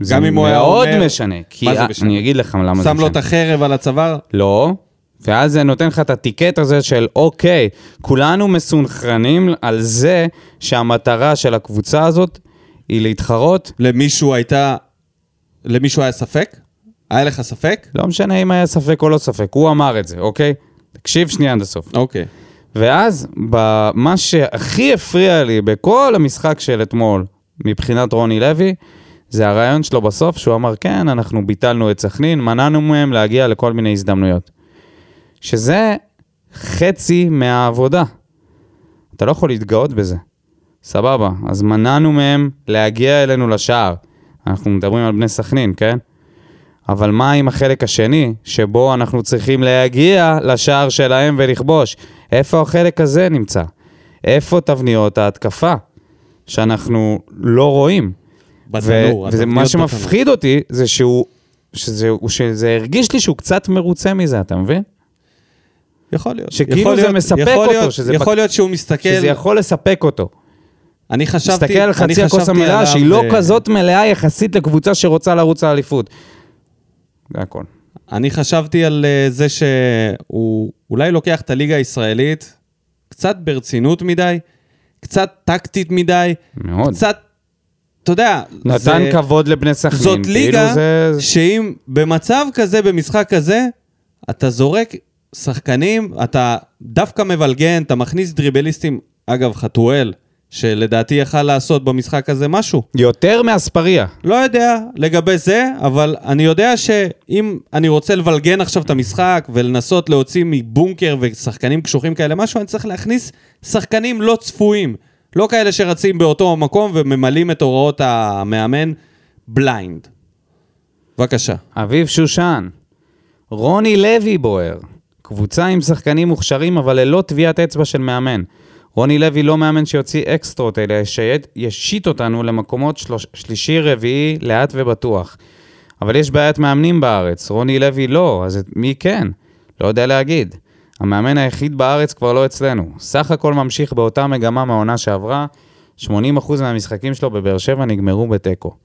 זה גם אם הוא היה מאוד אומר- משנה. כי מה זה משנה? אני אגיד לך למה זה שם משנה. לו את החרב על הצוואר? לא, ואז זה נותן לך את הטיקט הזה של אוקיי, כולנו מסונכרנים על זה שהמטרה של הקבוצה הזאת היא להתחרות, למישהו הייתה... למישהו היה ספק? היה לך ספק? לא משנה אם היה ספק או לא ספק, הוא אמר את זה, אוקיי? תקשיב שנייה עד הסוף. אוקיי. ואז, מה שהכי הפריע לי בכל המשחק של אתמול, מבחינת רוני לוי, זה הרעיון שלו בסוף, שהוא אמר, כן, אנחנו ביטלנו את סכנין, מנענו מהם להגיע לכל מיני הזדמנויות. שזה חצי מהעבודה. אתה לא יכול להתגאות בזה. סבבה, אז מנענו מהם להגיע אלינו לשער. אנחנו מדברים על בני סכנין, כן? אבל מה עם החלק השני, שבו אנחנו צריכים להגיע לשער שלהם ולכבוש? איפה החלק הזה נמצא? איפה תבניות ההתקפה שאנחנו לא רואים? בתנור. ומה התבניות בתנור. שמפחיד אותי זה שהוא, שזה, שזה הרגיש לי שהוא קצת מרוצה מזה, אתה מבין? יכול להיות. שכאילו יכול זה להיות- מספק יכול אותו, להיות- שזה יכול בק- להיות שהוא מסתכל... שזה יכול לספק אותו. אני חשבתי... תסתכל על חצי הכוס המלאה, שהיא לא אה, כזאת מלאה יחסית לקבוצה שרוצה לרוץ לאליפות. זה הכל. אני חשבתי על אה, זה שהוא אולי לוקח את הליגה הישראלית קצת ברצינות מדי, קצת טקטית מדי, מאוד. קצת, אתה יודע, נתן זה- כבוד לבני סכנין. זאת כאילו ליגה זה- שאם במצב כזה, במשחק כזה, אתה זורק שחקנים, אתה דווקא מבלגן, אתה מכניס דריבליסטים, אגב, חתואל, שלדעתי יכל לעשות במשחק הזה משהו. יותר מאספריה. לא יודע לגבי זה, אבל אני יודע שאם אני רוצה לבלגן עכשיו את המשחק ולנסות להוציא מבונקר ושחקנים קשוחים כאלה משהו, אני צריך להכניס שחקנים לא צפויים. לא כאלה שרצים באותו מקום וממלאים את הוראות המאמן בליינד. בבקשה. אביב שושן, רוני לוי בוער. קבוצה עם שחקנים מוכשרים, אבל ללא טביעת אצבע של מאמן. רוני לוי לא מאמן שיוציא אקסטרות, אלא שישית אותנו למקומות שלוש, שלישי, רביעי, לאט ובטוח. אבל יש בעיית מאמנים בארץ, רוני לוי לא, אז מי כן? לא יודע להגיד. המאמן היחיד בארץ כבר לא אצלנו. סך הכל ממשיך באותה מגמה מהעונה שעברה, 80% מהמשחקים שלו בבאר שבע נגמרו בתיקו.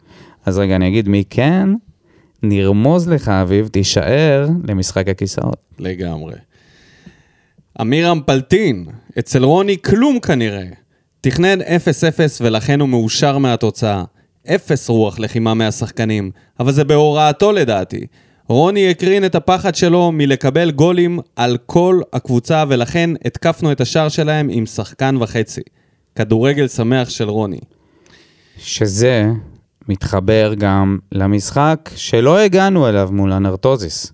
אז רגע, אני אגיד מי כן, נרמוז לך, אביב, תישאר למשחק הכיסאות. לגמרי. אמירם פלטין, אצל רוני כלום כנראה. תכנן 0-0 ולכן הוא מאושר מהתוצאה. אפס רוח לחימה מהשחקנים, אבל זה בהוראתו לדעתי. רוני הקרין את הפחד שלו מלקבל גולים על כל הקבוצה ולכן התקפנו את השער שלהם עם שחקן וחצי. כדורגל שמח של רוני. שזה מתחבר גם למשחק שלא הגענו אליו מול הנרטוזיס.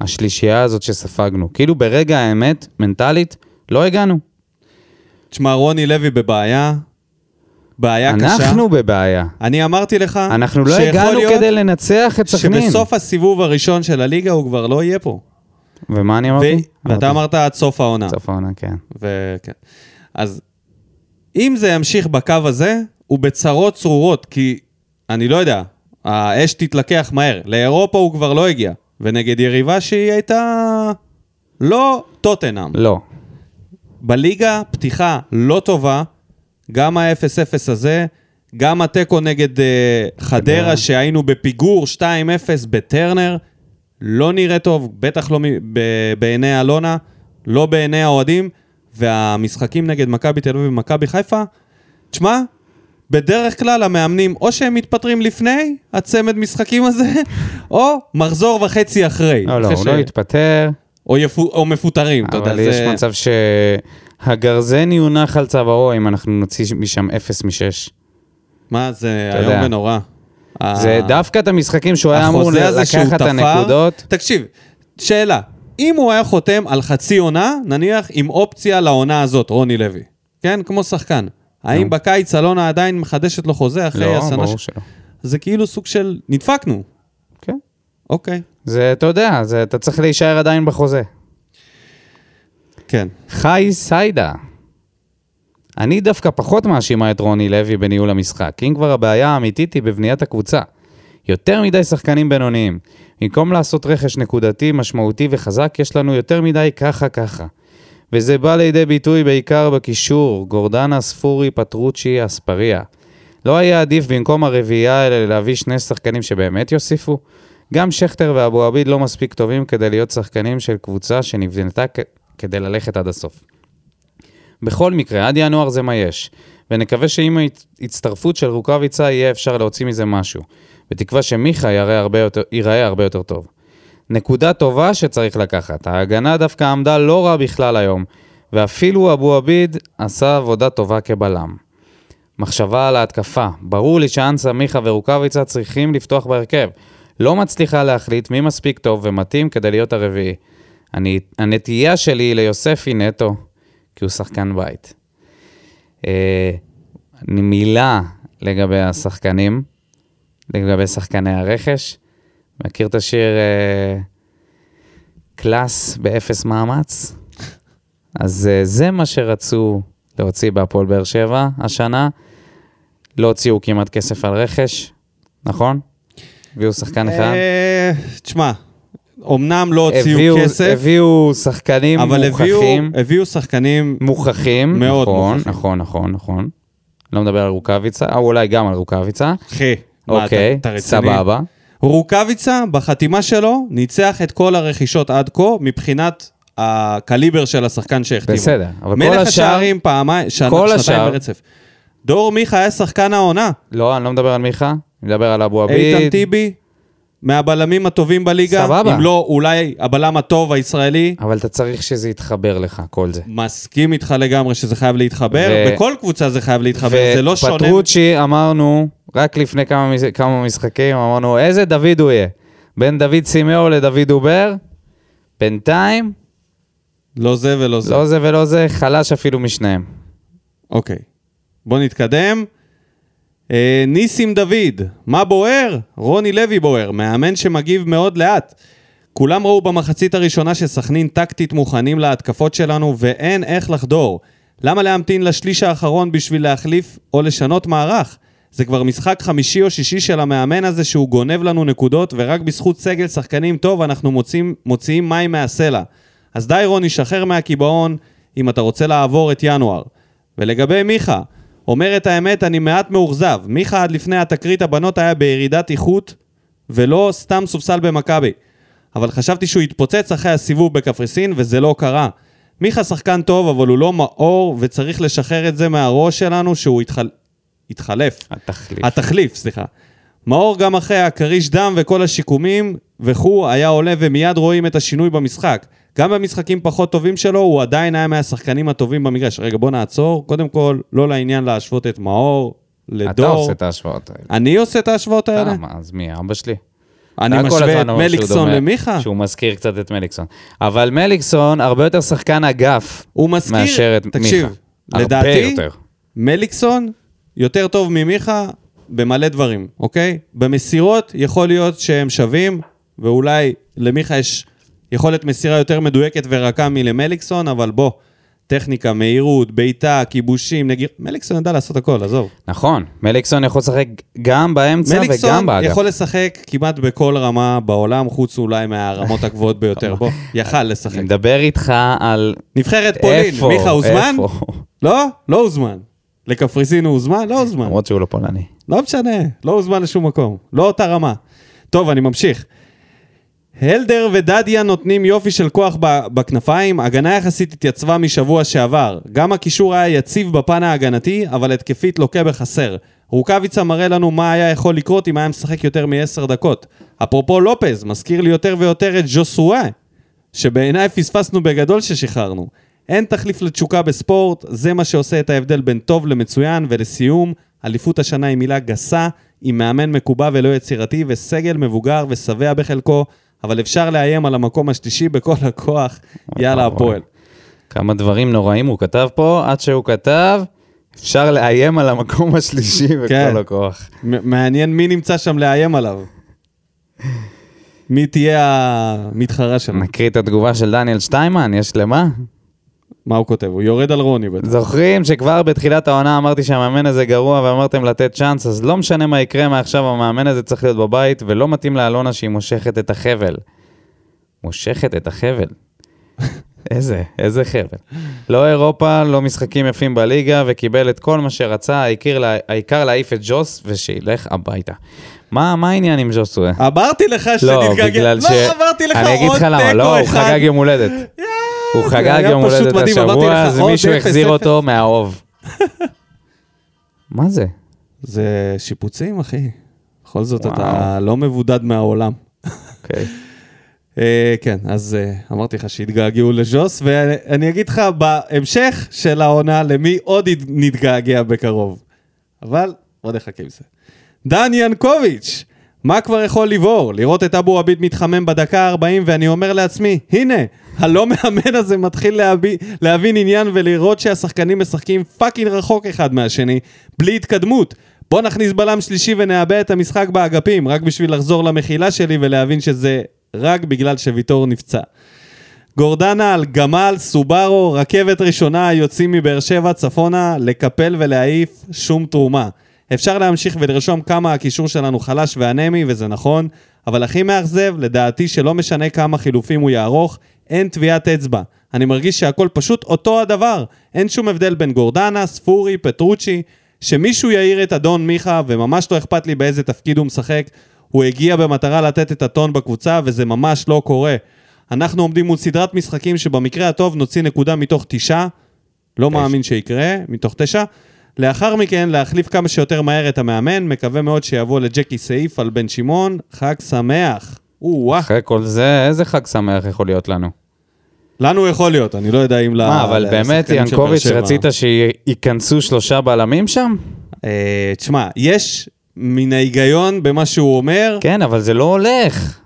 השלישייה הזאת שספגנו. כאילו ברגע האמת, מנטלית, לא הגענו. תשמע, רוני לוי בבעיה, בעיה קשה. אנחנו בבעיה. אני אמרתי לך, אנחנו לא הגענו כדי לנצח את סכנין. שבסוף הסיבוב הראשון של הליגה הוא כבר לא יהיה פה. ומה אני ו- אמרתי? ואתה אמרת עד סוף העונה. סוף העונה, כן. וכן. אז אם זה ימשיך בקו הזה, הוא בצרות צרורות, כי אני לא יודע, האש תתלקח מהר. לאירופה הוא כבר לא הגיע, ונגד יריבה שהיא הייתה לא טוטנאם. לא. בליגה, פתיחה לא טובה, גם ה-0-0 הזה, גם התיקו נגד uh, חדרה. שהיינו בפיגור 2-0 בטרנר, לא נראה טוב, בטח לא מ- ב- בעיני אלונה, לא בעיני האוהדים, והמשחקים נגד מכבי תל אביב ומכבי חיפה, תשמע, בדרך כלל המאמנים, או שהם מתפטרים לפני הצמד משחקים הזה, <laughs> או מחזור וחצי אחרי. לא, לא, אחרי הוא ש- לא התפטר, או, יפו... או מפוטרים, אתה יודע. אבל יש זה- מצב שהגרזן יונח על צווארו אם אנחנו נוציא משם 0 מ-6. מה, זה איום. ונורא. זה דווקא את המשחקים שהוא היה אמור לקחת את. הנקודות. תקשיב, שאלה, אם הוא היה חותם על חצי עונה, נניח עם אופציה לעונה הזאת, רוני לוי, כן? כמו שחקן. האם. בקיץ אלונה עדיין מחדשת לו חוזה אחרי לא, השנה? ברור שלא. זה כאילו סוג של נדפקנו. כן. אוקיי, זה, אתה יודע, זה, אתה צריך להישאר עדיין בחוזה. כן. חי סיידה. אני דווקא פחות מאשימה את רוני לוי בניהול המשחק. אם כבר הבעיה האמיתית היא בבניית הקבוצה. יותר מדי שחקנים בינוניים. במקום לעשות רכש נקודתי, משמעותי וחזק, יש לנו יותר מדי ככה ככה. וזה בא לידי ביטוי בעיקר בקישור, גורדנה, ספורי, פטרוצ'י, אספריה. לא היה עדיף במקום הרביעייה האלה להביא שני שחקנים שבאמת יוסיפו? גם שכטר ואבו עביד לא מספיק טובים כדי להיות שחקנים של קבוצה שנבנתה כדי ללכת עד הסוף. בכל מקרה, עד ינואר זה מה יש, ונקווה שעם ההצטרפות של רוקאביצה יהיה אפשר להוציא מזה משהו, בתקווה שמיכה יראה הרבה יותר, ייראה הרבה יותר טוב. נקודה טובה שצריך לקחת, ההגנה דווקא עמדה לא רע בכלל היום, ואפילו אבו עביד עשה עבודה טובה כבלם. מחשבה על ההתקפה, ברור לי שאנסה, מיכה ורוקאביצה צריכים לפתוח בהרכב. לא מצליחה להחליט מי מספיק טוב ומתאים כדי להיות הרביעי. אני, הנטייה שלי היא ליוספי נטו, כי הוא שחקן בית. אה, מילה לגבי השחקנים, לגבי שחקני הרכש. מכיר את השיר אה, class באפס מאמץ? אז אה, זה מה שרצו להוציא בהפועל באר שבע השנה. לא הוציאו כמעט כסף על רכש, נכון? הביאו שחקן אחד. אה, תשמע, אמנם לא הוציאו כסף, הביאו שחקנים אבל מוכחים. הביאו שחקנים, מוכחים, מאוד נכון, מוכחים. נכון, נכון, נכון. לא מדבר על רוקאביצה, או אולי גם על רוקאביצה. אחי, אוקיי, אתה- אתה רציני? סבבה. רוקאביצה, בחתימה שלו, ניצח את כל הרכישות עד כה מבחינת הקליבר של השחקן שהחתימו. בסדר, אבל כל מלך השאר- השערים פעמיים, שנתיים ברצף. דור מיכה היה שחקן העונה. לא, אני לא מדבר על מיכה, אני מדבר על אבו עביד. איתן טיבי, מהבלמים הטובים בליגה. סבבה. אם לא, אולי הבלם הטוב הישראלי. אבל אתה צריך שזה יתחבר לך, כל זה. מסכים איתך לגמרי שזה חייב להתחבר. ו- בכל קבוצה זה חייב להתחבר, זה לא שונה. ופטרוצ'י אמרנו, רק לפני כמה, כמה משחקים, אמרנו, איזה דוד הוא יהיה? בין דוד סימאו לדוד דובר? בינתיים, לא זה ולא זה. לא זה ולא זה, חלש אפילו משניהם. אוקיי. בוא נתקדם. אה, ניסים דוד, מה בוער? רוני לוי בוער, מאמן שמגיב מאוד לאט. כולם ראו במחצית הראשונה שסכנין טקטית מוכנים להתקפות שלנו ואין איך לחדור. למה להמתין לשליש האחרון בשביל להחליף או לשנות מערך? זה כבר משחק חמישי או שישי של המאמן הזה שהוא גונב לנו נקודות ורק בזכות סגל שחקנים טוב אנחנו מוצאים, מוציאים מים מהסלע. אז די רוני, שחרר מהקיבעון אם אתה רוצה לעבור את ינואר. ולגבי מיכה, אומר את האמת, אני מעט מאוכזב. מיכה עד לפני התקרית הבנות היה בירידת איכות ולא סתם סופסל במכבי. אבל חשבתי שהוא יתפוצץ אחרי הסיבוב בקפריסין וזה לא קרה. מיכה שחקן טוב, אבל הוא לא מאור וצריך לשחרר את זה מהראש שלנו שהוא התחל... התחלף. התחליף. התחליף, סליחה. מאור גם אחרי הכריש דם וכל השיקומים וכו' היה עולה ומיד רואים את השינוי במשחק. גם במשחקים פחות טובים שלו הוא עדיין היה מהשחקנים הטובים במגרש. רגע, בוא נעצור. קודם כל, לא לעניין להשוות את מאור לדור. אתה עושה את ההשוואות האלה. אני עושה את ההשוואות האלה? למה? אז מי? אבא שלי. אני משווה את מליקסון למיכה? שהוא מזכיר קצת את מליקסון. אבל מליקסון הרבה יותר שחקן אגף הוא מזכיר, מאשר את תקשיב, מיכה. הרבה לדעתי, יותר. מליקסון יותר טוב ממיכה במלא דברים, אוקיי? במסירות יכול להיות שהם שווים, ואולי למיכה יש יכולת מסירה יותר מדויקת ורכה מלמליקסון, אבל בוא, טכניקה, מהירות, בעיטה, כיבושים, נגיר... מליקסון יודע לעשות הכל, עזוב. נכון, מליקסון יכול לשחק גם באמצע וגם מליקסון באגף. יכול לשחק כמעט בכל רמה בעולם, חוץ אולי מהרמות הגבוהות ביותר. בוא, <laughs> יכל לשחק. אני מדבר איתך על נבחרת פולין, איפה, מיכה הוזמן? לא, לא הוזמן. לקפריסין הוא הוזמן? לא הוזמן. למרות שהוא לא פולני. לא משנה, לא הוזמן לשום מקום. לא אותה רמה. טוב, אני ממשיך. הלדר ודדיה נותנים יופי של כוח בכנפיים, הגנה יחסית התייצבה משבוע שעבר. גם הקישור היה יציב בפן ההגנתי, אבל התקפית לוקה בחסר. רוקאביצה מראה לנו מה היה יכול לקרות אם היה משחק יותר מ-10 דקות. אפרופו לופז, מזכיר לי יותר ויותר את ז'וסואה, שבעיניי פספסנו בגדול ששחררנו. אין תחליף לתשוקה בספורט, זה מה שעושה את ההבדל בין טוב למצוין, ולסיום, אליפות השנה היא מילה גסה, עם מאמן מקובע ולא יצירתי, וסגל מבוגר ושבע בחלקו, אבל אפשר לאיים על המקום השלישי בכל <laughs> הכוח, יאללה. הפועל. כמה דברים נוראים הוא כתב פה, עד שהוא כתב, אפשר לאיים על המקום <laughs> השלישי כן. בכל הכוח. מ- מעניין מי נמצא שם לאיים עליו. מי תהיה המתחרה שלנו? נקריא את התגובה של דניאל שטיימן, יש למה? מה הוא כותב? הוא יורד על רוני בטח. זוכרים שכבר בתחילת העונה אמרתי שהמאמן הזה גרוע ואמרתם לתת צ'אנס, אז לא משנה מה יקרה מעכשיו, המאמן הזה צריך להיות בבית, ולא מתאים לאלונה שהיא מושכת את החבל. מושכת את החבל. <laughs> איזה, איזה חבל. לא אירופה, לא משחקים יפים בליגה, וקיבל את כל מה שרצה, העיקר, לה- העיקר להעיף את ג'וס ושילך הביתה. מה, מה העניין עם ג'וסווה? אמרתי לך לא, שנתגעגע. בגלל ש... לא, אמרתי לך אני אגיד עוד לך למה, תיקו לא, הוא אחד. חגג יום הולדת. <laughs> הוא חגג יום הולדת השבוע, לך, אז מישהו החזיר. אותו מהאוב. מה זה? זה שיפוצים, אחי. בכל זאת. אתה לא מבודד מהעולם. אוקיי. <laughs> אה, כן, אז אה, אמרתי לך שהתגעגעו לז'וס, ואני אגיד לך בהמשך של העונה למי עוד נתגעגע בקרוב. אבל בוא נחכה עם זה. דן ינקוביץ', מה כבר יכול לבעור? לראות את אבו עביד מתחמם בדקה ה-40 ואני אומר לעצמי, הנה, הלא מאמן הזה מתחיל להבין, להבין עניין ולראות שהשחקנים משחקים fucking רחוק אחד מהשני, בלי התקדמות. בוא נכניס בלם שלישי ונאבד את המשחק באגפים, רק בשביל לחזור למחילה שלי ולהבין שזה רק בגלל שוויטור נפצע. גורדנה על גמל, סובארו, רכבת ראשונה, יוצאים מבאר שבע צפונה, לקפל ולהעיף, שום תרומה. אפשר להמשיך ולרשום כמה הקישור שלנו חלש ואנמי, וזה נכון, אבל הכי מאכזב, לדעתי שלא משנה כמה חילופים הוא יערוך, אין טביעת אצבע. אני מרגיש שהכל פשוט אותו הדבר. אין שום הבדל בין גורדנה, ספורי, פטרוצ'י, שמישהו יעיר את אדון מיכה, וממש לא אכפת לי באיזה תפקיד הוא משחק. הוא הגיע במטרה לתת את הטון בקבוצה, וזה ממש לא קורה. אנחנו עומדים מול סדרת משחקים שבמקרה הטוב נוציא נקודה מתוך תשעה, לא תשע. מאמין שיקרה, מתוך תשע. לאחר מכן, להחליף כמה שיותר מהר את המאמן, מקווה מאוד שיבוא לג'קי סעיף על בן שמעון, חג שמח. או-אה, אחרי כל זה, איזה חג שמח יכול להיות לנו? לנו יכול להיות, אני לא יודע אם. מה, אבל באמת, ינקוביץ'. רצית שייכנסו שלושה בלמים שם? אה, תשמע, יש מן ההיגיון במה שהוא אומר, כן, אבל זה לא הולך.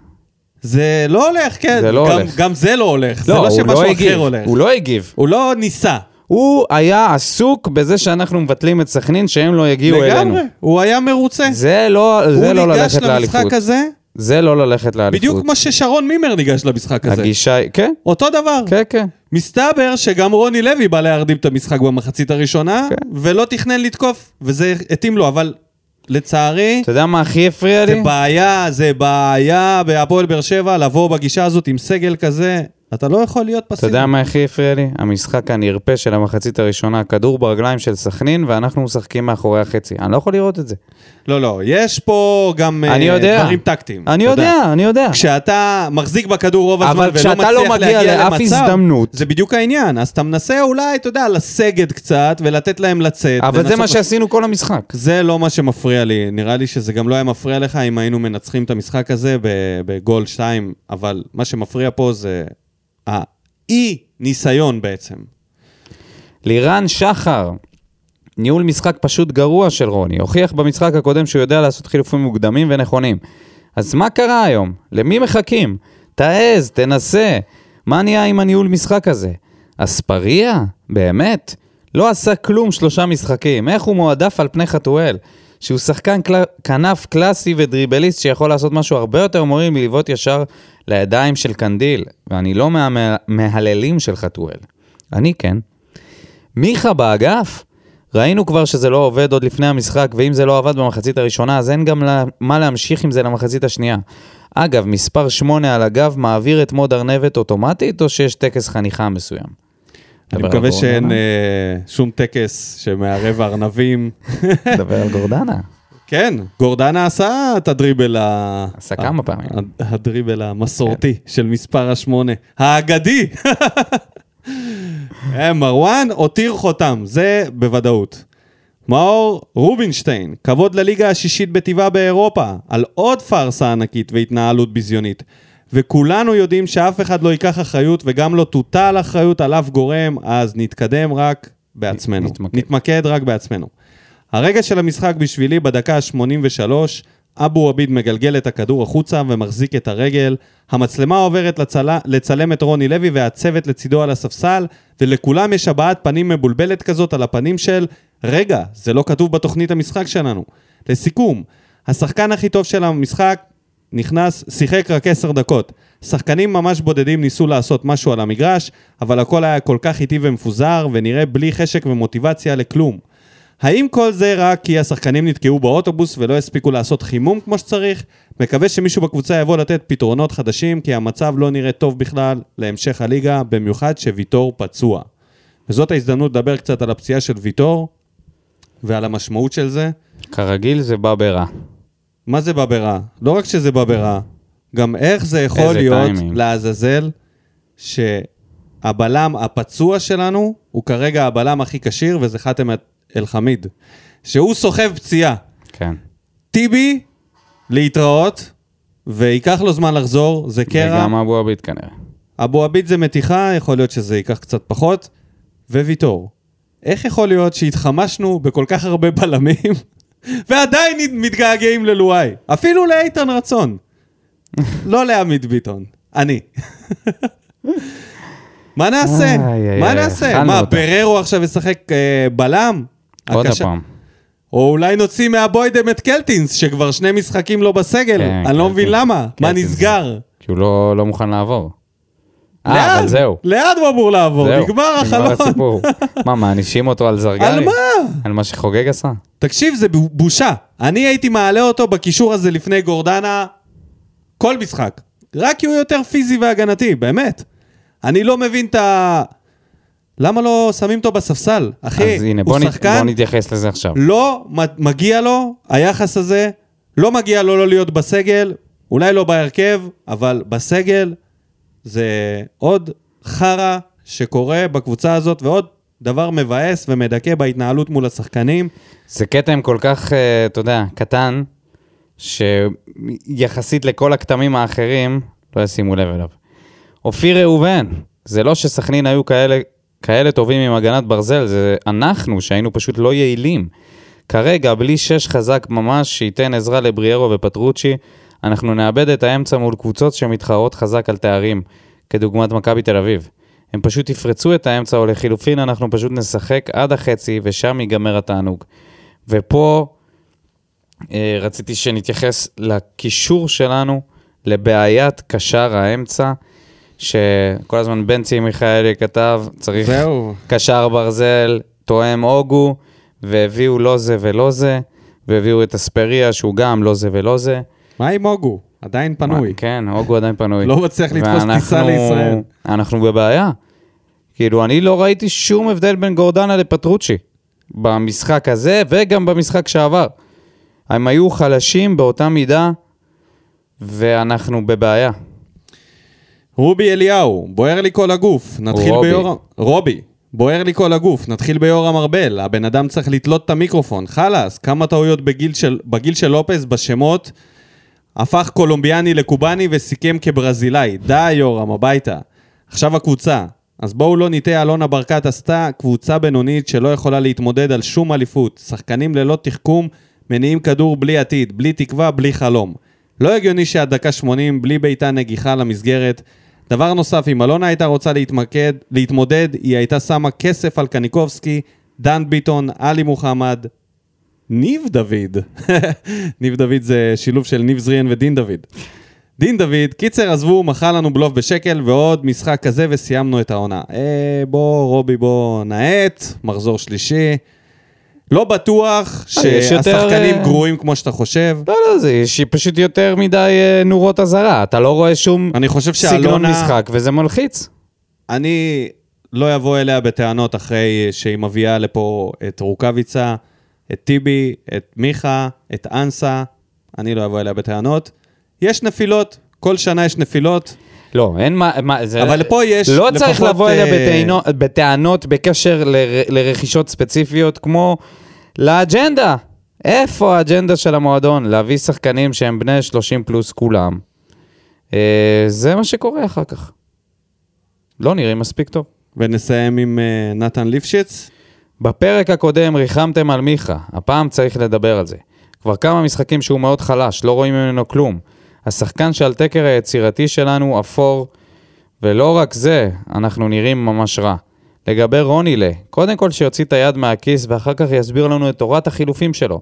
זה לא הולך, כן, זה לא גם, הולך. גם זה לא הולך, זה לא, לא שמשהו לא אחר. הולך. הוא לא הגיב. הוא לא ניסה. הוא היה עסוק בזה שאנחנו מבטלים את סכנין, שהם לא יגיעו אלינו. לגמרי, הוא היה מרוצה. זה לא, זה לא הוא ניגש ללכת לאליפות. למשחק הזה זה לא ללכת לאליפות. בדיוק כמו ששרון מימר ניגש למשחק הזה. הגישה כן, אותו דבר. כן, כן. מסתבר שגם רוני לוי בא להרדים את המשחק במחצית הראשונה, כן. ולא תכנן לתקוף, וזה התאים לו, אבל לצערי, אתה יודע מה הכי הפריע זה לי? בעיה, זה בעיה בהפועל באר שבע לבוא בגישה הזאת עם סגל כזה, אתה לא יכול להיות אתה פסיבי. יודע מה הכי הפריע לי? המשחק הנרפה של המחצית הראשונה, כדור ברגליים של סכנין, ואנחנו משחקים מאחורי החצי. אני לא יכול לראות את זה. לא, לא, יש פה גם אה, אני יודע. דברים טקטיים. אני אתה יודע, אני יודע. כשאתה מחזיק בכדור רוב הזמן אבל ולא כשאתה לא מצליח מגיע להגיע לאף למצב, הזדמנות. זה בדיוק העניין. אז אתה מנסה אולי, אתה יודע, לסגת קצת ולתת להם לצאת. אבל זה מה לש- שעשינו כל המשחק. זה לא מה שמפריע לי. נראה לי שזה גם לא היה מפריע לך אם היינו מנצחים את המשחק הזה בגול 2, אבל מה שמפריע פה זה האי-ניסיון בעצם. לירן שחר, ניהול משחק פשוט גרוע של רוני, הוכיח במשחק הקודם שהוא יודע לעשות חילופים מוקדמים ונכונים. אז מה קרה היום? למי מחכים? תעז, תנסה. מה נהיה עם הניהול משחק הזה? אספריה? באמת? לא עשה כלום שלושה משחקים, איך הוא מועדף על פני חתואל? שהוא שחקן קל... כנף קלאסי ודריבליסט שיכול לעשות משהו הרבה יותר מועיל מלבעוט ישר לידיים של קנדיל, ואני לא מהמהללים של חתואל. אני כן. מיכה באגף? ראינו כבר שזה לא עובד עוד לפני המשחק, ואם זה לא עבד במחצית הראשונה, אז אין גם לה- מה להמשיך עם זה למחצית השנייה. אגב, מספר 8 על הגב מעביר את מוד ארנבת אוטומטית, או שיש טקס חניכה מסוים? אני מקווה שאין? אה, שום טקס שמערב ארנבים. <laughs> דבר על גורדנה. כן, גורדנה עשה את הדריבל ה... עשה כמה פעמים. כן. הדריבל המסורתי של מספר השמונה. האגדי! <laughs> אה, מרואן הותיר חותם, זה בוודאות. מאור רובינשטיין, כבוד לליגה השישית בטבעה באירופה, על עוד פארסה ענקית והתנהלות ביזיונית. וכולנו יודעים שאף אחד לא ייקח אחריות וגם לא תוטל אחריות על אף גורם, אז נתקדם רק בעצמנו. נתמקד. נתמקד רק בעצמנו. הרגע של המשחק בשבילי בדקה ה-83, אבו עביד מגלגל את הכדור החוצה ומחזיק את הרגל, המצלמה עוברת לצל... לצלם את רוני לוי והצוות לצידו על הספסל, ולכולם יש הבעת פנים מבולבלת כזאת על הפנים של רגע, זה לא כתוב בתוכנית המשחק שלנו. לסיכום, השחקן הכי טוב של המשחק נכנס, שיחק רק עשר דקות. שחקנים ממש בודדים ניסו לעשות משהו על המגרש, אבל הכל היה כל כך איטי ומפוזר, ונראה בלי חשק ומוטיבציה לכלום. האם כל זה רק כי השחקנים נתקעו באוטובוס ולא הספיקו לעשות חימום כמו שצריך? מקווה שמישהו בקבוצה יבוא לתת פתרונות חדשים, כי המצב לא נראה טוב בכלל להמשך הליגה, במיוחד שוויטור פצוע. וזאת ההזדמנות לדבר קצת על הפציעה של ויטור, ועל המשמעות של זה. כרגיל זה בא ברע. מה זה בא ברע? לא רק שזה בא ברע, גם איך זה יכול להיות. לעזאזל שהבלם הפצוע שלנו הוא כרגע הבלם הכי כשיר, וזה חאתם אל-חמיד. שהוא סוחב פציעה. כן. טיבי, להתראות, וייקח לו זמן לחזור, זה קרע. וגם אבו עביד כנראה. אבו עביד זה מתיחה, יכול להיות שזה ייקח קצת פחות, וויטור. איך יכול להיות שהתחמשנו בכל כך הרבה בלמים, ועדיין מתגעגעים ללואי? אפילו לאיתן רצון. <laughs> לא לעמית ביטון, אני. <laughs> מה נעשה? מה נעשה? מה. בררו עכשיו ישחק אה, בלם? עוד הפעם. או אולי נוציא מהבוידם את קלטינס, שכבר שני משחקים לא בסגל. כן, אני לא. מבין למה. מה. נסגר? כי הוא לא, לא מוכן לעבור. אה? אבל זהו. לאן הוא אמור לעבור? זהו. נגמר נגמר החלום. הסיפור. מה, מענישים אותו על זרגרי? על מה? על מה שחוגג עשה? תקשיב, זה בושה. אני הייתי מעלה אותו בקישור הזה לפני גורדנה כל משחק. רק כי הוא יותר פיזי והגנתי, באמת. אני לא מבין את ה... למה לא שמים אותו בספסל? אחי, אז הנה, הוא בוא, נ... שחקן, בוא נתייחס לזה עכשיו. לא מגיע לו היחס הזה, לא מגיע לו לא להיות בסגל, אולי לא בהרכב, אבל בסגל זה עוד חרא שקורה בקבוצה הזאת, ועוד דבר מבאס ומדכא בהתנהלות מול השחקנים. זה כתם כל כך, אה, אתה יודע, קטן, שיחסית לכל הכתמים האחרים, לא ישימו לב אליו. אופיר ראובן, זה לא שסכנין היו כאלה, כאלה טובים עם הגנת ברזל, זה אנחנו שהיינו פשוט לא יעילים. כרגע, בלי שש חזק ממש, שייתן עזרה לבריארו ופטרוצ'י, אנחנו נאבד את האמצע מול קבוצות שמתחרות חזק על תארים, כדוגמת מכבי תל אביב. הם פשוט יפרצו את האמצע, או לחילופין אנחנו פשוט נשחק עד החצי, ושם ייגמר התענוג. ופה אה, רציתי שנתייחס לקישור שלנו, לבעיית קשר האמצע, שכל הזמן בנצי מיכאלי כתב, צריך זהו. קשר ברזל, תואם אוגו, והביאו לא זה ולא זה, והביאו את אספריה, שהוא גם לא זה ולא זה. מה עם הוגו? עדיין פנוי. כן, אוגו עדיין פנוי. לא מצליח לתפוס טיסה לישראל. אנחנו בבעיה. כאילו, אני לא ראיתי שום הבדל בין גורדנה לפטרוצ'י. במשחק הזה וגם במשחק שעבר. הם היו חלשים באותה מידה, ואנחנו בבעיה. רובי אליהו, בוער לי כל הגוף. נתחיל רובי. ביורם... רובי. בוער לי כל הגוף, נתחיל ביורם ארבל, הבן אדם צריך לתלות את המיקרופון, חלאס, כמה טעויות בגיל של, בגיל של לופס בשמות, הפך קולומביאני לקובאני וסיכם כברזילאי, די יורם, הביתה. עכשיו הקבוצה, אז בואו לא נטעה, אלונה ברקת עשתה קבוצה בינונית שלא יכולה להתמודד על שום אליפות, שחקנים ללא תחכום, מניעים כדור בלי עתיד, בלי תקווה, בלי חלום. לא הגיוני שעד דקה 80, בלי בעיטה נגיחה למסגרת. דבר נוסף, אם אלונה הייתה רוצה להתמקד, להתמודד, היא הייתה שמה כסף על קניקובסקי, דן ביטון, עלי מוחמד, ניב דוד. <laughs> ניב דוד זה שילוב של ניב זריאן ודין דוד. דין דוד, קיצר עזבו, מכר לנו בלוף בשקל ועוד משחק כזה וסיימנו את העונה. אה, בוא, רובי, בוא נאט, מחזור שלישי. לא בטוח אה, שהשחקנים אה, גרועים כמו שאתה חושב. לא, לא, זה פשוט יותר מדי אה, נורות אזהרה. אתה לא רואה שום סגנון. משחק, וזה מלחיץ. אני לא אבוא אליה בטענות אחרי שהיא מביאה לפה את רוקאביצה, את טיבי, את מיכה, את אנסה. אני לא אבוא אליה בטענות. יש נפילות, כל שנה יש נפילות. לא, אין מה, מה זה... אבל פה יש לא צריך לפחות, לבוא אליה אה, בטענות, בטענות בקשר ל, לרכישות ספציפיות, כמו לאג'נדה. איפה האג'נדה של המועדון? להביא שחקנים שהם בני 30 פלוס כולם. אה, זה מה שקורה אחר כך. לא נראים מספיק טוב. ונסיים עם אה, נתן ליפשיץ. בפרק הקודם ריחמתם על מיכה, הפעם צריך לדבר על זה. כבר כמה משחקים שהוא מאוד חלש, לא רואים ממנו כלום. השחקן שעל תקר היצירתי שלנו אפור, ולא רק זה, אנחנו נראים ממש רע. לגבי רונילה, קודם כל שיוציא את היד מהכיס ואחר כך יסביר לנו את תורת החילופים שלו.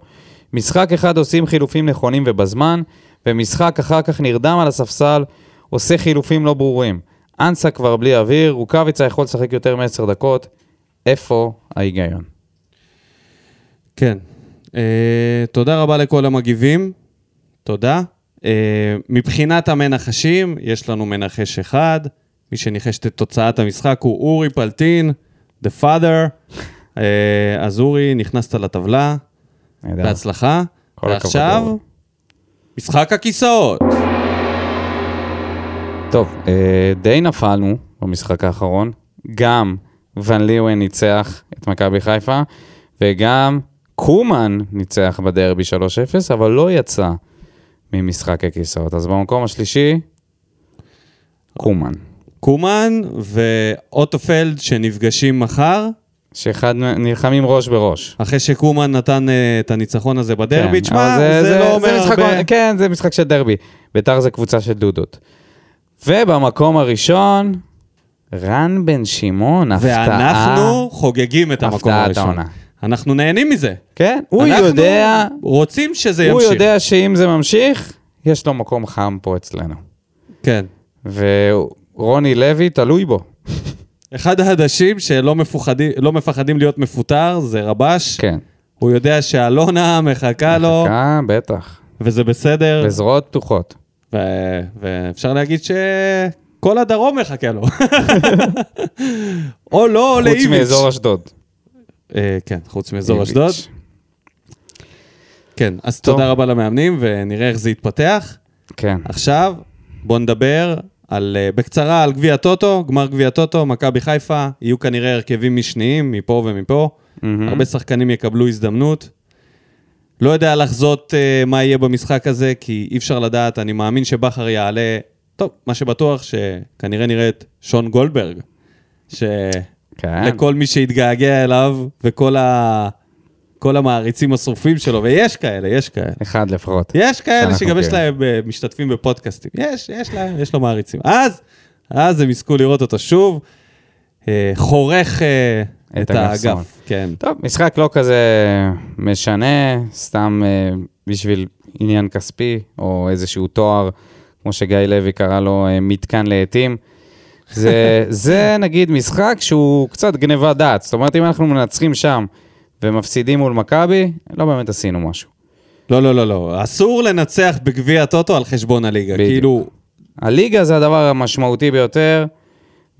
משחק אחד עושים חילופים נכונים ובזמן, ומשחק אחר כך נרדם על הספסל, עושה חילופים לא ברורים. אנסה כבר בלי אוויר, רוקאביצה יכול לשחק יותר מ-10 דקות. איפה ההיגיון? כן. אה, תודה רבה לכל המגיבים. תודה. אה, מבחינת המנחשים, יש לנו מנחש אחד. מי שניחש את תוצאת המשחק הוא אורי פלטין, The Father. <laughs> אה, אז אורי, נכנסת לטבלה. בהצלחה. הכבוד, ועכשיו, אורי. משחק הכיסאות. טוב, די נפלנו במשחק האחרון. גם ון ליוון ניצח את מכבי חיפה, וגם קומן ניצח בדרבי 3-0, אבל לא יצא ממשחק הכיסאות. אז במקום השלישי, קומן. קומן ואוטופלד שנפגשים מחר, שאחד נלחמים ראש בראש. אחרי שקומן נתן אה, את הניצחון הזה בדרבי. כן, תשמע, אבל זה, לא אומר משחק, הרבה. כן, זה משחק של דרבי. ביתר זה קבוצה של דודות. ובמקום הראשון, רן בן שמעון, הפתעה. ואנחנו חוגגים את המקום הפתעת הראשון. העונה. אנחנו נהנים מזה. כן, הוא אנחנו יודע, רוצים שזה הוא ימשיך. יודע שאם זה ממשיך, יש לו מקום חם פה אצלנו. כן. ורוני לוי תלוי בו. <laughs> אחד העדשים שלא מפוחדים, לא מפחדים להיות מפוטר זה רבש. כן. הוא יודע שאלונה מחכה לו, מחכה, בטח. וזה בסדר. בזרועות פתוחות. ו- ואפשר להגיד שכל הדרום מחכה לו. או לא, או לאיביץ'. חוץ מאזור אשדוד. אה, כן, חוץ מאזור. אשדוד. כן, אז טוב. תודה רבה למאמנים, ונראה איך זה יתפתח. כן. עכשיו, בואו נדבר על, אה, בקצרה על גביע טוטו, גמר גביע טוטו, מכבי חיפה, יהיו כנראה הרכבים משניים, מפה ומפה. הרבה שחקנים יקבלו הזדמנות. לא יודע לחזות uh, מה יהיה במשחק הזה, כי אי אפשר לדעת, אני מאמין שבכר יעלה... טוב, מה שבטוח שכנראה נראה את שון גולדברג, שלכל כן. מי שהתגעגע אליו, וכל ה... כל המעריצים השרופים שלו, ויש כאלה, יש כאלה. אחד לפחות. יש כאלה שגם יש. להם אה, משתתפים בפודקאסטים. יש, יש להם, יש לו מעריצים. אז, אז הם יזכו לראות אותו שוב. אה, חורך אה, את שמאל. האגף, כן. טוב, משחק לא כזה משנה, סתם בשביל עניין כספי, או איזשהו תואר, כמו שגיא לוי קרא לו, אה, מתקן לעתים. זה, <laughs> זה נגיד משחק שהוא קצת גניבת דעת. זאת אומרת, אם אנחנו מנצחים שם ומפסידים מול מכבי, לא באמת עשינו משהו. לא, לא, לא, לא. אסור לנצח בגביע הטוטו על חשבון הליגה. בדיוק. כאילו, הליגה זה הדבר המשמעותי ביותר,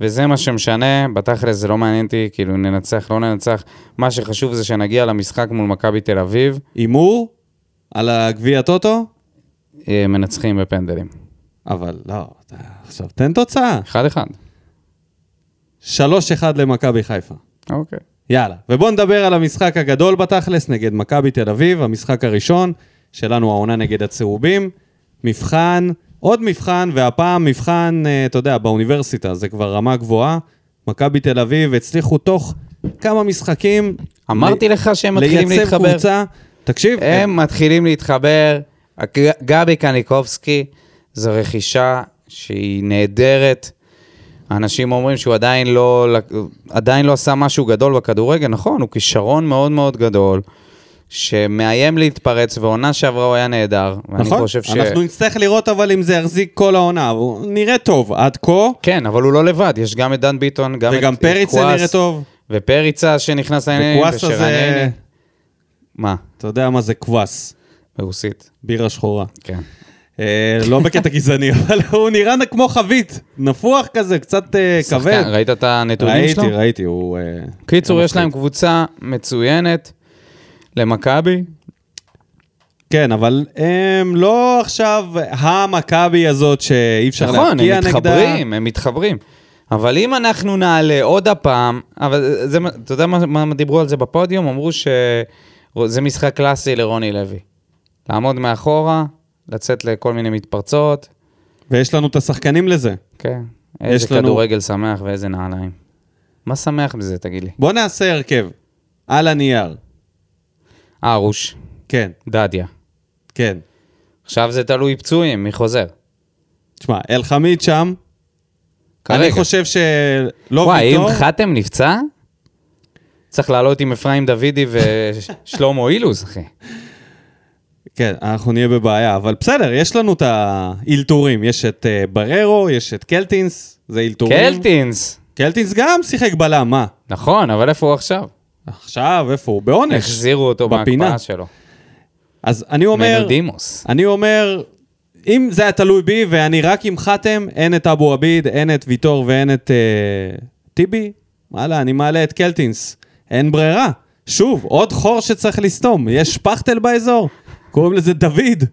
וזה מה שמשנה. בתכלס זה לא מעניין אותי, כאילו ננצח, לא ננצח. מה שחשוב זה שנגיע למשחק מול מכבי תל אביב, הימור על הגביע הטוטו, אה, מנצחים בפנדלים. אבל לא, עכשיו תן תוצאה. אחד אחד. 3-1 למכבי חיפה. אוקיי. יאללה, ובואו נדבר על המשחק הגדול בתכלס נגד מכבי תל אביב, המשחק הראשון שלנו העונה נגד הצהובים. מבחן, עוד מבחן, והפעם מבחן, אה, אתה יודע, באוניברסיטה, זה כבר רמה גבוהה. מכבי תל אביב הצליחו תוך כמה משחקים... אמרתי ל- לך שהם מתחילים לייצב להתחבר. קבוצה. תקשיב, הם מתחילים להתחבר. גבי קניקובסקי זו רכישה שהיא נהדרת. אנשים אומרים שהוא עדיין לא, עדיין לא עשה משהו גדול בכדורגל, נכון, הוא כישרון מאוד מאוד גדול, שמאיים להתפרץ, ועונה שעברה הוא היה נהדר. נכון, ש... אנחנו נצטרך לראות אבל אם זה יחזיק כל העונה. הוא נראה טוב עד כה, כן, אבל הוא לא לבד, יש גם את דן ביטון, גם וגם את פריצה קוואס, נראה טוב. ופריצה שנכנס לעניינים, וקוואסה זה... מה? אתה יודע מה זה קוואס, ברוסית, בירה שחורה. כן. אה, לא בקטע גזעני, <laughs> אבל הוא נראה כמו חבית, נפוח כזה, קצת אה, כבד. ראית את הנתונים שלו? ראיתי, ראיתי, הוא... אה, קיצור, יש להם. קבוצה מצוינת למכבי. כן, אבל הם לא עכשיו המכבי הזאת שאי אפשר נכון, להפקיע הם נגדה. מתחברים, הם מתחברים. אבל אם אנחנו נעלה עוד הפעם, אבל זה, אתה יודע מה, מה דיברו על זה בפודיום? אמרו שזה משחק קלאסי לרוני לוי. לעמוד מאחורה, לצאת לכל מיני מתפרצות, ויש לנו את השחקנים לזה. כן. איזה יש לנו- כדורגל שמח ואיזה נעליים. מה שמח בזה, תגיד לי? בוא נעשה הרכב. על הנייר. ארוש, כן, דדיה. כן. עכשיו זה תלוי פצועים, מי חוזר? תשמע, אלחמיד שם. כרגע. אני חושב שלא וואי, אם. חתם נפצע, צריך לעלות עם אפרים דוידי ושלמה אילוז, אחי. <laughs> כן, אנחנו נהיה בבעיה, אבל בסדר, יש לנו את האילתורים. יש את אה, בררו, יש את קלטינס, זה אילתורים. קלטינס. קלטינס גם שיחק בלם, מה? נכון, אבל איפה הוא עכשיו? עכשיו, איפה הוא? בעונש. החזירו אותו בפינה. מההקפאה שלו. אז אני אומר, מנודימוס. אני אומר, אם זה היה תלוי בי ואני רק עם חתם, אין את אבו עביד, אין את ויטור ואין את אה, טיבי, וואלה, אני מעלה את קלטינס. אין ברירה. שוב, עוד חור שצריך לסתום. יש שפכטל באזור, קוראים לזה דוד.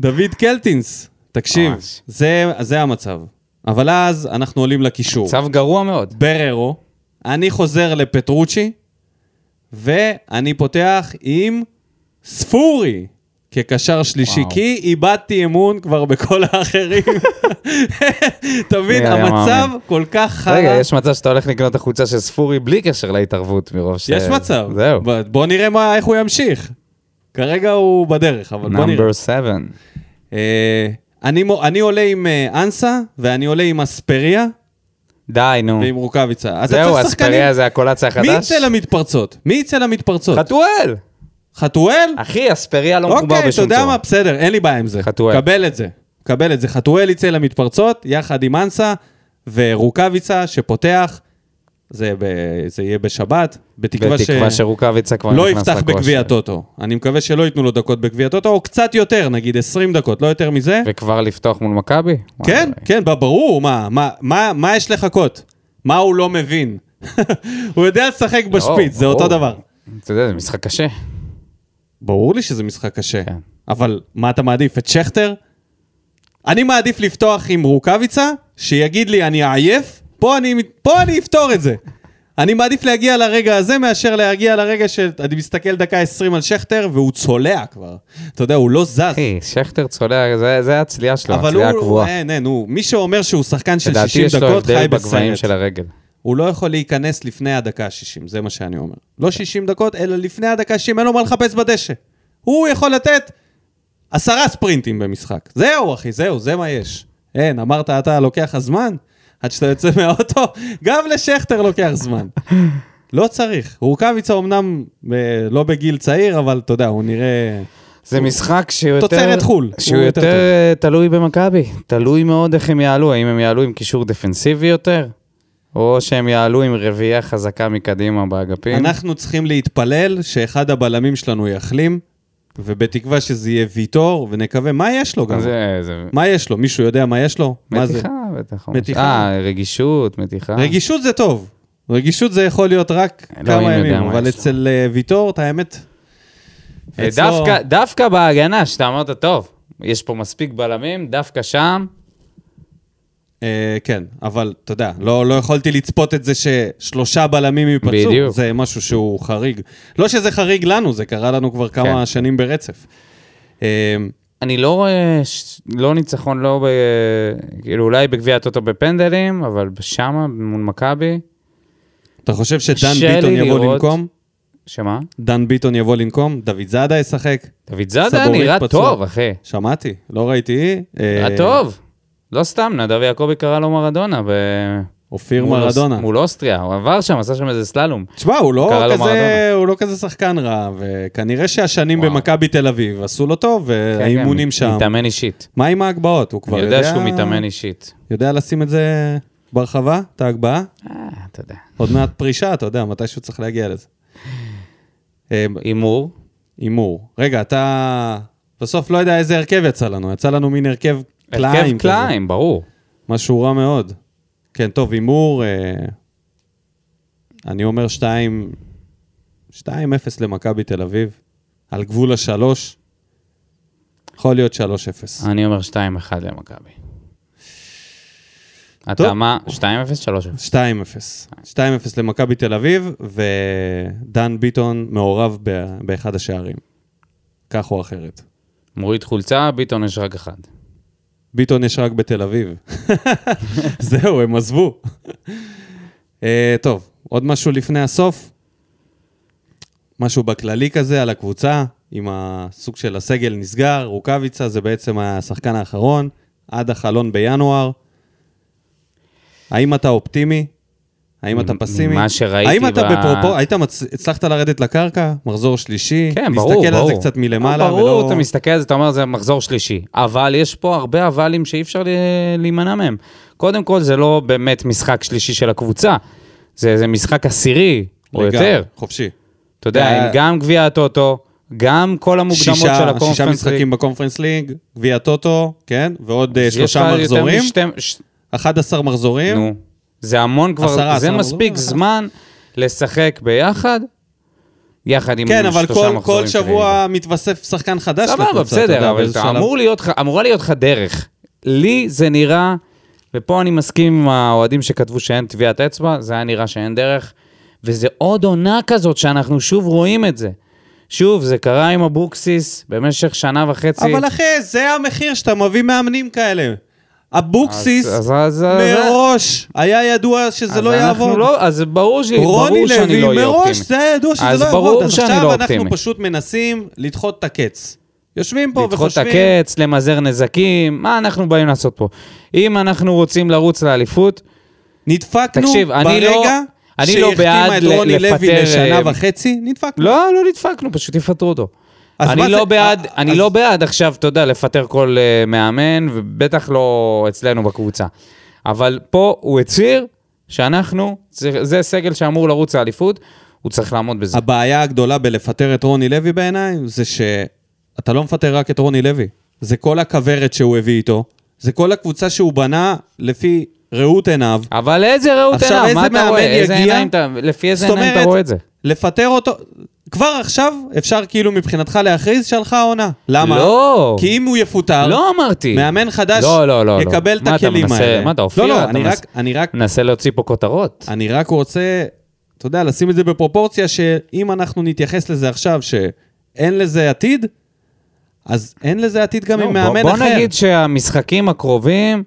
דוד קלטינס. תקשיב. זה, זה המצב. אבל אז אנחנו עולים לקישור. מצב גרוע מאוד. בררו, אני חוזר לפטרוצ'י, ואני פותח עם ספורי כקשר שלישי, וואו. כי איבדתי אמון כבר בכל האחרים. <laughs> אתה מבין, המצב? כל כך חרא. רגע, יש מצב שאתה הולך לקנות את החולצה של ספורי בלי קשר להתערבות מרוב ש... יש מצב. זהו. בוא נראה מה, איך הוא ימשיך. כרגע הוא בדרך, אבל בוא נראה. נאמבר 7. אה, אני, עולה עם אה, אנסה, ואני עולה עם אספריה די, נו. ועם רוקאביצה. אתה זהו. אספריה זה הקולציה מי החדש? יצא למתפרצות? מי יצא למתפרצות? חתואל! חתואל? אחי, אספריה לא מחובר אוקיי, אתה בשום יודע צורה. מה? בסדר, אין לי בעיה עם זה. חתואל. קבל את זה. קבל את זה. חתואל יצא למתפרצות, יחד עם אנסה, ורוקאביצה שפותח. זה, ב... זה יהיה בשבת, בתקווה, ש... בתקווה שרוקאביצה כבר לא נכנס יפתח לכושר. בגביע הטוטו. אני מקווה שלא ייתנו לו דקות בגביע הטוטו, או קצת יותר, נגיד 20 דקות, לא יותר מזה. וכבר לפתוח מול מכבי? כן, וואי. כן, ברור, מה, מה, מה, מה יש לחכות? מה הוא לא מבין? <laughs> הוא יודע לשחק בשפיץ, זה ברור. אותו דבר. אתה יודע, זה משחק קשה. ברור לי שזה משחק קשה, כן. אבל מה אתה מעדיף, את שכטר? אני מעדיף לפתוח עם רוקאביצה, שיגיד לי אני עייף, פה אני, פה אני אפתור את זה. אני מעדיף להגיע לרגע הזה מאשר להגיע לרגע שאני מסתכל דקה 20 על שכטר והוא צולע כבר. אתה יודע, הוא לא זז. אחי, שכטר צולע, זה- זה הצליעה שלו, אבל הצליעה הוא, הקבועה. אין, אין, הוא, מי שאומר שהוא שחקן של לדעתי 60 יש לו דקות, חי בסרט. של הרגל. הוא לא יכול להיכנס לפני הדקה ה-60, זה מה שאני אומר. לא 60 דקות, אלא לפני הדקה ה-60, אין לו מה לחפש בדשא. הוא יכול לתת עשרה ספרינטים במשחק. זהו, אחי, זהו, זה מה יש. אין, אמרת, אתה לוקח לך זמן? עד שאתה יוצא מהאוטו, גם לשכטר לוקח זמן. לא צריך. רוקאביצה אמנם אה, לא בגיל צעיר, אבל אתה יודע, הוא נראה... זה משחק שהוא יותר... תוצרת חו"ל. שהוא הוא יותר יותר. אה, תלוי במכבי. תלוי מאוד איך הם יעלו, האם הם יעלו עם קישור דפנסיבי יותר, או שהם יעלו עם רביעייה חזקה מקדימה באגפים. אנחנו צריכים להתפלל שאחד הבלמים שלנו יחלים, ובתקווה שזה יהיה ויטור, ונקווה, מה יש לו גם? זה... זה... מה יש לו? מישהו יודע מה יש לו? מה זה? מתיחה, בטח. מתיחה. אה, רגישות, מתיחה. רגישות זה טוב. רגישות זה יכול להיות רק אלוהים כמה יודע ימים, אבל. אצל אה, ויטור, את האמת... אה, דווקא, דווקא בהגנה, שאתה אמרת, טוב, יש פה מספיק בלמים, דווקא שם, אה, כן, אבל אתה יודע, לא, לא יכולתי לצפות את זה ששלושה בלמים ייפצעו. בדיוק. זה משהו שהוא חריג. לא שזה חריג לנו, זה קרה לנו כבר כמה כן. שנים ברצף. אה, אני לא רואה, לא ניצחון, לא ב... כאילו, אולי בגביע הטוטו בפנדלים, אבל שמה, מול מכבי, אתה חושב שדן ביטון יבוא לנקום? שמה? דן ביטון יבוא לנקום? דוד זאדה ישחק? דוד זאדה נראה פצוע. טוב, אחי. שמעתי, לא ראיתי. אה, נראה טוב. לא סתם, נדב יעקבי קרא לו מרדונה. אופיר מרדונה. מול אוסטריה, הוא עבר שם, עשה שם איזה סללום. תשמע, הוא לא כזה. הוא לא כזה שחקן רע, וכנראה שהשנים. במכבי תל אביב עשו לו טוב, כן, והאימונים כן, שם. מתאמן אישית. מה עם ההגבהות? הוא כבר אני יודע... יודע שהוא מתאמן אישית. יודע לשים את זה ברחבה, את ההגבהה? אה, אתה יודע. עוד מעט פרישה, אתה יודע, מתישהו צריך להגיע לזה. אה, הימור. הימור. רגע, אתה בסוף לא יודע איזה הרכב יצא לנו. יצא לנו מין הרכב קליים. הרכב. קליים, ברור. משהו רע מאוד. כן, טוב, הימור, אה, אני אומר 2... 2-0 למכבי תל אביב, על גבול השלוש. יכול להיות 3-0. אני אומר 2-1 למכבי. אתה מה? 2-0? 3-0. 2-0. 2-0 למכבי תל אביב, ודן ביטון מעורב באחד השערים. כך או אחרת. מוריד חולצה, ביטון יש רק אחד. ביטון יש רק בתל אביב. <laughs> זהו, הם עזבו. אה, טוב, עוד משהו לפני הסוף? משהו בכללי כזה על הקבוצה, עם הסוג של הסגל נסגר, רוקאביצה זה בעצם השחקן האחרון, עד החלון בינואר. האם אתה אופטימי? האם אתה פסימי? ממה שראיתי האם אתה ב- בפרופו... היית מצ... הצלחת לרדת לקרקע? מחזור שלישי? כן, ברור, להסתכל ברור. על זה קצת מלמעלה אה, ברור, ולא... אתה מסתכל על זה, אתה אומר, זה מחזור שלישי. אבל יש פה הרבה אבלים שאי אפשר להימנע מהם. קודם כל, זה לא באמת משחק שלישי של הקבוצה. זה, זה משחק עשירי, או יותר. חופשי. אתה יודע, אה, עם גם גביע הטוטו, גם כל המוקדמות של שישה, הקונפרנס שישה ליג. משחקים בקונפרנס ליג, גביע טוטו, כן? ועוד אה, שלושה מחזורים, ש- 11 מחזורים. נו, זה המון כבר, עשרה, זה עשרה מספיק מחזורים. זמן לשחק ביחד, יחד עם כן, אבל שלושה כל, מחזורים כל של שבוע מתווסף שחקן חדש סבבה, בסדר, אבל. אמור להיות אמורה להיות לך דרך. לי זה נראה, ופה אני מסכים עם האוהדים שכתבו שאין טביעת אצבע, זה היה נראה שאין דרך, וזה עוד עונה כזאת שאנחנו שוב רואים את זה. שוב, זה קרה עם אבוקסיס במשך שנה וחצי. אבל אחי, זה המחיר שאתה מביא מאמנים כאלה. אבוקסיס אז- אז- אז- מראש היה ידוע שזה לא יעבוד. לא, אז ברור ש- רוני ברור שאני לוי לא אהיה מראש, אופטימי. זה היה ידוע שזה לא יעבוד. אז עכשיו לא אנחנו אופטימי. פשוט מנסים לדחות את הקץ. יושבים פה לדחות את וחושבים... הקץ, למזער נזקים, מה אנחנו באים לעשות פה? אם אנחנו רוצים לרוץ לאליפות, נדפקנו תקשיב, אני לא- ברגע אני לא בעד שהחתימה את רוני לוי לפטר, לשנה אה, וחצי, נדפקנו. לא, לא נדפקנו, פשוט יפטרו אותו. אני לא בעד, אה, אני לא בעד עכשיו, אתה יודע, לפטר כל אה, מאמן, ובטח לא אצלנו בקבוצה. אבל פה הוא הצהיר שאנחנו, זה, זה סגל שאמור לרוץ לאליפות, הוא צריך לעמוד בזה. הבעיה הגדולה בלפטר את רוני לוי בעיניי, זה שאתה לא מפטר רק את רוני לוי. זה כל הכוורת שהוא הביא איתו, זה כל הקבוצה שהוא בנה לפי ראות עיניו. אבל איזה ראות עיניו, מה אתה רואה? איזה יגיע? עיניים אתה, לפי איזה זאת עיניים אתה אומרת, רואה את זה? לפטר אותו, כבר עכשיו אפשר כאילו מבחינתך להכריז שהלכה העונה. למה? לא. כי אם הוא יפוטר, לא אמרתי. מאמן חדש לא, לא, לא, לא. יקבל את מה אתה הכלים מנסה- האלה. מה אתה, אופיר? לא, לא, אתה אני מנס- רק, אני רק מנסה להוציא פה כותרות. אני רק רוצה, אתה יודע, לשים את זה בפרופורציה שאם אנחנו נתייחס לזה עכשיו, שאין לזה עתיד, אז אין לזה עתיד גם לא, עם בוא- מאמן בוא אחר. נגיד שהמשחקים הקרובים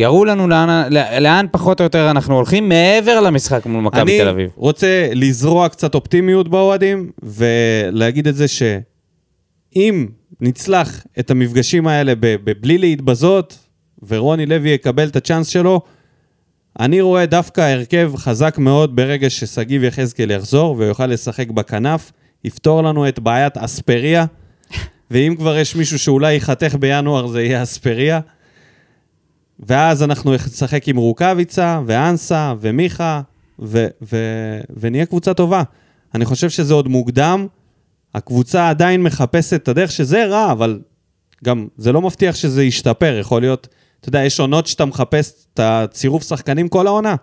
יראו לנו לאן, לאן פחות או יותר אנחנו הולכים, מעבר למשחק מול מכבי תל אביב. אני רוצה לזרוע קצת אופטימיות באוהדים, ולהגיד את זה שאם נצלח את המפגשים האלה בלי להתבזות, ורוני לוי יקבל את הצ'אנס שלו, אני רואה דווקא הרכב חזק מאוד ברגע ששגיב יחזקאל יחזור ויוכל לשחק בכנף, יפתור לנו את בעיית אספריה, <laughs> ואם כבר יש מישהו שאולי ייחתך בינואר זה יהיה אספריה. ואז אנחנו נשחק עם רוקאביצה, ואנסה, ומיכה, ו- ו- ונהיה קבוצה טובה. אני חושב שזה עוד מוקדם, הקבוצה עדיין מחפשת את הדרך, שזה רע, אבל גם זה לא מבטיח שזה ישתפר, יכול להיות, אתה יודע, יש עונות שאתה מחפש את הצירוף שחקנים כל העונה,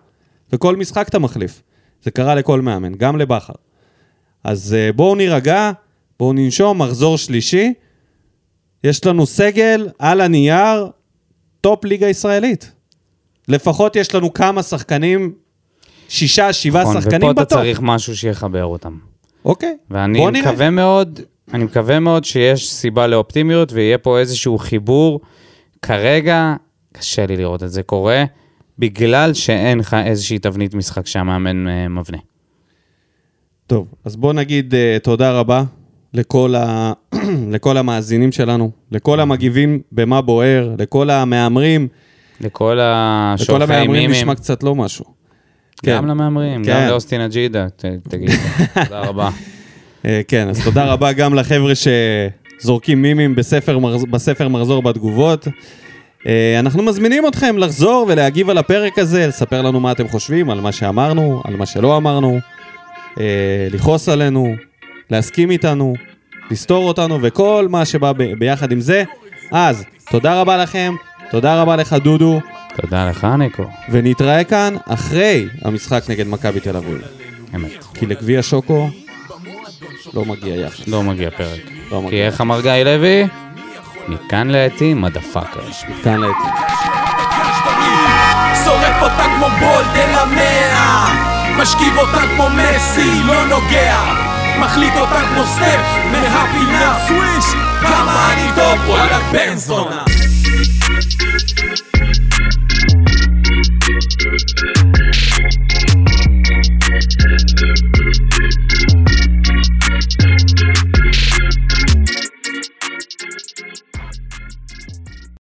וכל משחק אתה מחליף. זה קרה לכל מאמן, גם לבכר. אז אה, בואו נירגע, בואו ננשום, מחזור שלישי. יש לנו סגל על הנייר, top ליגה ישראלית. לפחות יש לנו כמה שחקנים, שישה, שבעה נכון, שחקנים ופה אתה ב top. צריך משהו שיחבר אותם. אוקיי, ואני בוא נראה. מקווה מאוד, אני מקווה מאוד שיש סיבה לאופטימיות ויהיה פה איזשהו חיבור. כרגע, קשה לי לראות את זה קורה, בגלל שאין לך איזושהי תבנית משחק שהמאמן אה, מבנה. טוב, אז בואו נגיד uh, תודה רבה לכל, ה... <clears throat> לכל המאזינים שלנו, לכל המגיבים במה בוער, לכל המהמרים. לכל לכל השולחי המהמרים מימים, נשמע קצת לא משהו. גם כן. למהמרים, כן. גם לאוסטין אג'ידה, תגיד, <laughs> תודה רבה. Uh, כן, אז תודה רבה גם לחבר'ה שזורקים מימים בספר, מרז... בספר מחזור בתגובות. Uh, אנחנו מזמינים אתכם לחזור ולהגיב על הפרק הזה, לספר לנו מה אתם חושבים על מה שאמרנו, על מה שלא אמרנו, uh, לכעוס עלינו, להסכים איתנו, לסתור אותנו וכל מה שבא ב... ביחד עם זה. אז, תודה רבה לכם, תודה רבה לך דודו, תודה לך, ניקו. ונתראה כאן אחרי המשחק נגד מכבי תל אביב. אמת. כי לגביע שוקו לא מגיע יחד. לא מגיע פרק. לא כי מגיע. איך אמר גיא לוי? מכאן לעתים, מדפאקר. כאן לעתים. שורף אותה כמו בולדן המאה משכיב אותה כמו מסי, לא נוגע מחליט אותה כמו סטף מהפינה. סוויש! כמה אני טוב! וואלה בן זונה.